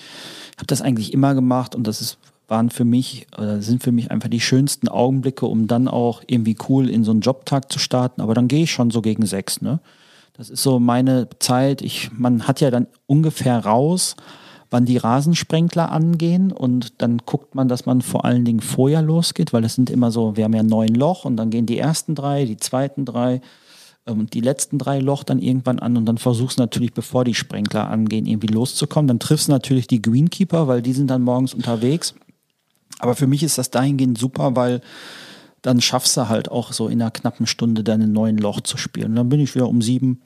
habe das eigentlich immer gemacht und das ist waren für mich oder sind für mich einfach die schönsten Augenblicke, um dann auch irgendwie cool in so einen Jobtag zu starten. Aber dann gehe ich schon so gegen sechs. Ne? Das ist so meine Zeit. Ich, man hat ja dann ungefähr raus, wann die Rasensprenkler angehen und dann guckt man, dass man vor allen Dingen vorher losgeht, weil es sind immer so, wir haben ja neun Loch und dann gehen die ersten drei, die zweiten drei ähm, und die letzten drei Loch dann irgendwann an und dann versuchst du natürlich, bevor die Sprenkler angehen, irgendwie loszukommen. Dann triffst du natürlich die Greenkeeper, weil die sind dann morgens unterwegs. Aber für mich ist das dahingehend super, weil dann schaffst du halt auch so in einer knappen Stunde deine neuen Loch zu spielen. Und dann bin ich wieder um sieben,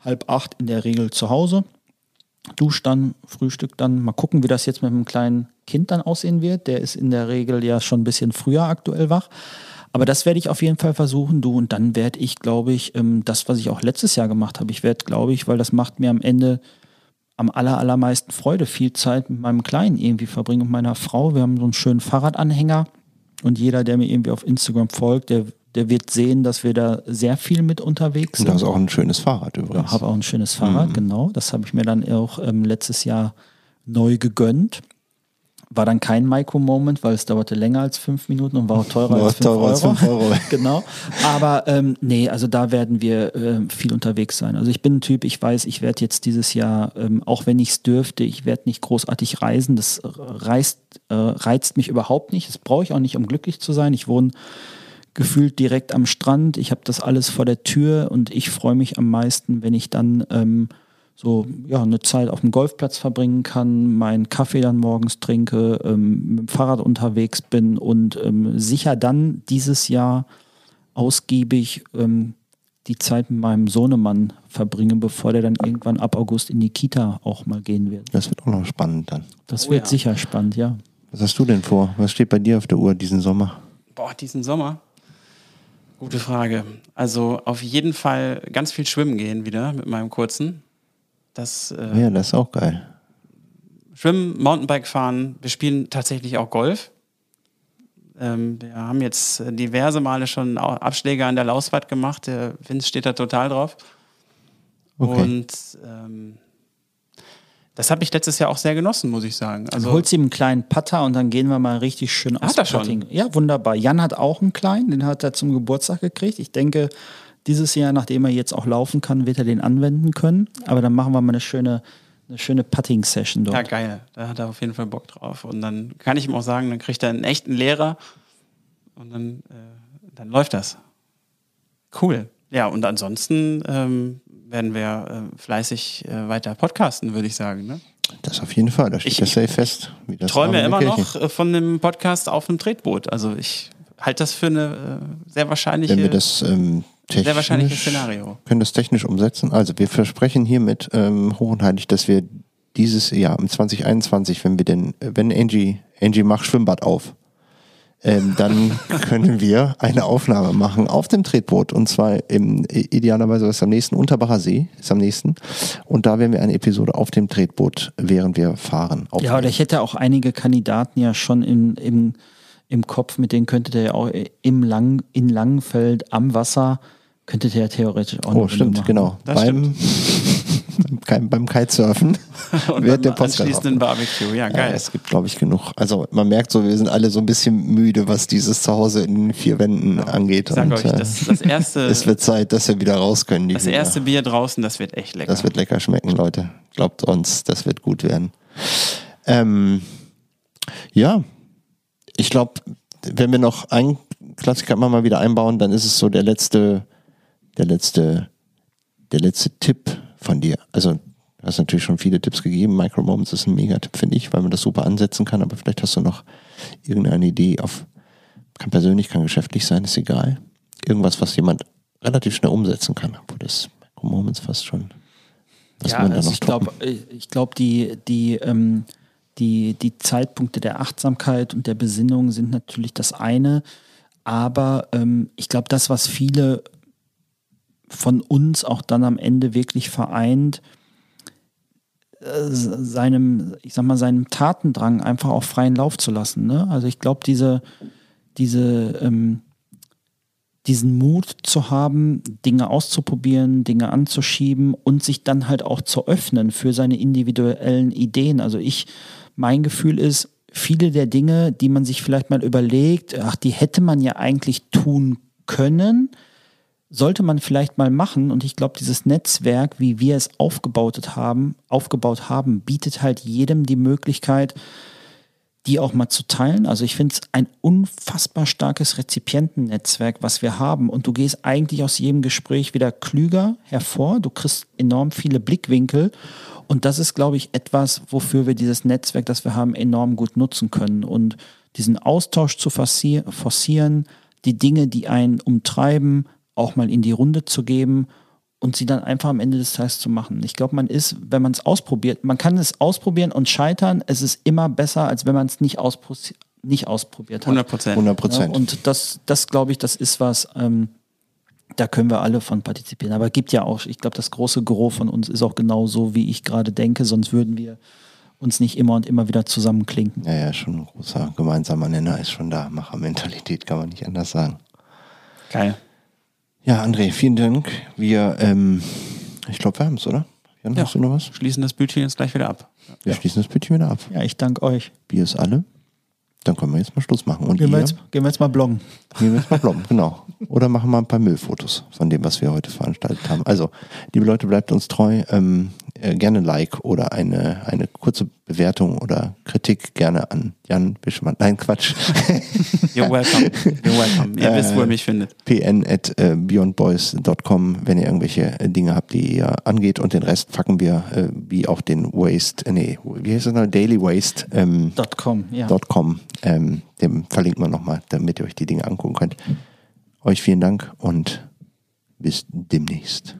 halb acht in der Regel zu Hause. Dusch dann, Frühstück dann. Mal gucken, wie das jetzt mit einem kleinen Kind dann aussehen wird. Der ist in der Regel ja schon ein bisschen früher aktuell wach. Aber das werde ich auf jeden Fall versuchen, du. Und dann werde ich, glaube ich, ähm, das, was ich auch letztes Jahr gemacht habe, ich werde, glaube ich, weil das macht mir am Ende am aller, allermeisten Freude, viel Zeit mit meinem Kleinen irgendwie verbringen und meiner Frau. Wir haben so einen schönen Fahrradanhänger und jeder, der mir irgendwie auf Instagram folgt, der, der wird sehen, dass wir da sehr viel mit unterwegs sind. Und du hast auch ein schönes Fahrrad Ich übrigens. habe auch ein schönes Fahrrad, Mhm. genau. Das habe ich mir dann auch ähm, letztes Jahr neu gegönnt. War dann kein Micro-Moment, weil es dauerte länger als fünf Minuten und war auch teurer, War als, fünf teurer als fünf Euro. genau. Aber ähm, nee, also da werden wir ähm, viel unterwegs sein. Also ich bin ein Typ, ich weiß, ich werde jetzt dieses Jahr, ähm, auch wenn ich es dürfte, ich werde nicht großartig reisen. Das reizt, äh, reizt mich überhaupt nicht. Das brauche ich auch nicht, um glücklich zu sein. Ich wohne gefühlt direkt am Strand. Ich habe das alles vor der Tür und ich freue mich am meisten, wenn ich dann ähm, so ja, eine Zeit auf dem Golfplatz verbringen kann, meinen Kaffee dann morgens trinke, ähm, mit dem Fahrrad unterwegs bin und ähm, sicher dann dieses Jahr ausgiebig ähm, die Zeit mit meinem Sohnemann verbringe, bevor der dann irgendwann ab August in die Kita auch mal gehen wird. Das wird auch noch spannend dann. Das Oh wird ja. sicher spannend, ja. Was hast du denn vor? Was steht bei dir auf der Uhr diesen Sommer? Boah, diesen Sommer? Gute Frage. Also auf jeden Fall ganz viel schwimmen gehen wieder mit meinem kurzen. Das äh, Ja, das ist auch geil. Schwimmen, Mountainbike fahren. Wir spielen tatsächlich auch Golf. Ähm, wir haben jetzt diverse Male schon Abschläge an der Lauswand gemacht. Der Vince steht da total drauf. Okay. Und ähm, das habe ich letztes Jahr auch sehr genossen, muss ich sagen. Also Also holst ihm einen kleinen Putter und dann gehen wir mal richtig schön Hat er schon? Putting. Ja, wunderbar. Jan hat auch einen kleinen, den hat er zum Geburtstag gekriegt. Ich denke, dieses Jahr, nachdem er jetzt auch laufen kann, wird er den anwenden können. Aber dann machen wir mal eine schöne, eine schöne Putting-Session dort. ja, geil. Da hat er auf jeden Fall Bock drauf. Und dann kann ich ihm auch sagen, dann kriegt er einen echten Lehrer und dann, äh, dann läuft das. Cool. Ja, und ansonsten ähm, werden wir äh, fleißig äh, weiter podcasten, würde ich sagen. Ne? Das auf jeden Fall, da steht Ich- ja safe fest. Wie das träume immer der noch äh, von einem Podcast auf einem Tretboot. Also ich halte das für eine äh, sehr wahrscheinliche, Wenn wir das ähm, technisch, sehr wahrscheinliche Szenario. können das technisch umsetzen. Also wir versprechen hiermit ähm, hoch und heilig, dass wir dieses Jahr im 2021, wenn wir denn, äh, wenn Angie, Angie macht Schwimmbad auf, ähm, dann können wir eine Aufnahme machen auf dem Tretboot und zwar im, idealerweise ist am nächsten Unterbacher See, ist am nächsten und da werden wir eine Episode auf dem Tretboot, während wir fahren. Ja, aufnehmen. oder ich hätte auch einige Kandidaten ja schon in, im, im Kopf, mit denen könntet ihr ja auch im Lang, in Langenfeld am Wasser, könntet ihr ja theoretisch auch Oh, stimmt, machen. genau. Das beim, beim, beim Kitesurfen Und wird der Podcast anschließend ein Barbecue. Ja, Ja, geil. es gibt, glaube ich, genug. Also man merkt so, wir sind alle so ein bisschen müde, was dieses Zuhause in den vier Wänden angeht. ich sag Und, euch, äh, das, das erste, es wird Zeit, dass wir wieder raus können. Die das Hühner. erste Bier draußen, das wird echt lecker. Das wird lecker schmecken, Leute. Glaubt uns, das wird gut werden. Ähm, ja, ich glaube, wenn wir noch einen Klassiker mal wieder einbauen, dann ist es so der letzte, der letzte, der letzte Tipp von dir. Also du hast natürlich schon viele Tipps gegeben. Micro Moments ist ein Megatipp, finde ich, weil man das super ansetzen kann. Aber vielleicht hast du noch irgendeine Idee auf, kann persönlich, kann geschäftlich sein, ist egal. Irgendwas, was jemand relativ schnell umsetzen kann. Obwohl das Micro Moments fast schon was ja, man da also noch ich glaube, toppen? ich glaub, die, die, ähm, die, die Zeitpunkte der Achtsamkeit und der Besinnung sind natürlich das eine. Aber ähm, ich glaube, das, was viele von uns auch dann am Ende wirklich vereint, äh, seinem, ich sag mal, seinem Tatendrang einfach auch freien Lauf zu lassen. Ne? Also ich glaube, diese, diese, ähm, diesen Mut zu haben, Dinge auszuprobieren, Dinge anzuschieben und sich dann halt auch zu öffnen für seine individuellen Ideen. Also ich, mein Gefühl ist, viele der Dinge, die man sich vielleicht mal überlegt, ach, die hätte man ja eigentlich tun können, sollte man vielleicht mal machen. Und ich glaube, dieses Netzwerk, wie wir es aufgebaut haben, aufgebaut haben, bietet halt jedem die Möglichkeit, die auch mal zu teilen. Also ich finde es ein unfassbar starkes Rezipientennetzwerk, was wir haben. Und du gehst eigentlich aus jedem Gespräch wieder klüger hervor. Du kriegst enorm viele Blickwinkel. Und das ist, glaube ich, etwas, wofür wir dieses Netzwerk, das wir haben, enorm gut nutzen können. Und diesen Austausch zu forcieren, die Dinge, die einen umtreiben, auch mal in die Runde zu geben und sie dann einfach am Ende des Tages zu machen. Ich glaube, man ist, wenn man es ausprobiert, man kann es ausprobieren und scheitern. Es ist immer besser, als wenn man es nicht, auspro nicht ausprobiert hat. 100 Prozent. 100 Prozent. Ja, und das, das glaube ich, das ist was, ähm, da können wir alle von partizipieren. Aber es gibt ja auch, ich glaube, das große Gros von uns ist auch genau so, wie ich gerade denke, sonst würden wir uns nicht immer und immer wieder zusammenklinken. Ja, ja, schon ein großer gemeinsamer Nenner ist schon da. Machermentalität kann man nicht anders sagen. Geil. Ja, André, vielen Dank. Wir, ähm, ich glaube, wir haben es, oder? Jan, Ja. hast du noch was? Schließen das Bildchen jetzt gleich wieder ab. Wir schließen das Bildchen wieder ab. Ja, ich danke euch. Bier ist alle. Dann können wir jetzt mal Schluss machen. Und Gehen wir, jetzt, gehen wir jetzt mal bloggen. Gehen wir jetzt mal blommen, genau. Oder machen mal ein paar Müllfotos von dem, was wir heute veranstaltet haben. Also, liebe Leute, bleibt uns treu. Ähm, äh, gerne ein Like oder eine, eine kurze Bewertung oder Kritik gerne an Jan Bischmann. Nein, Quatsch. You're welcome. You're welcome. Ihr wisst, wo ihr mich findet. pn at äh, beyondboys.com, wenn ihr irgendwelche äh, Dinge habt, die ihr angeht. Und den Rest packen wir, äh, wie auch den Waste, äh, nee, wie heißt das noch? Daily Waste. Ähm, .com, ja. .com. Ähm, dem verlinken wir nochmal, damit ihr euch die Dinge angucken könnt. Euch vielen Dank und bis demnächst.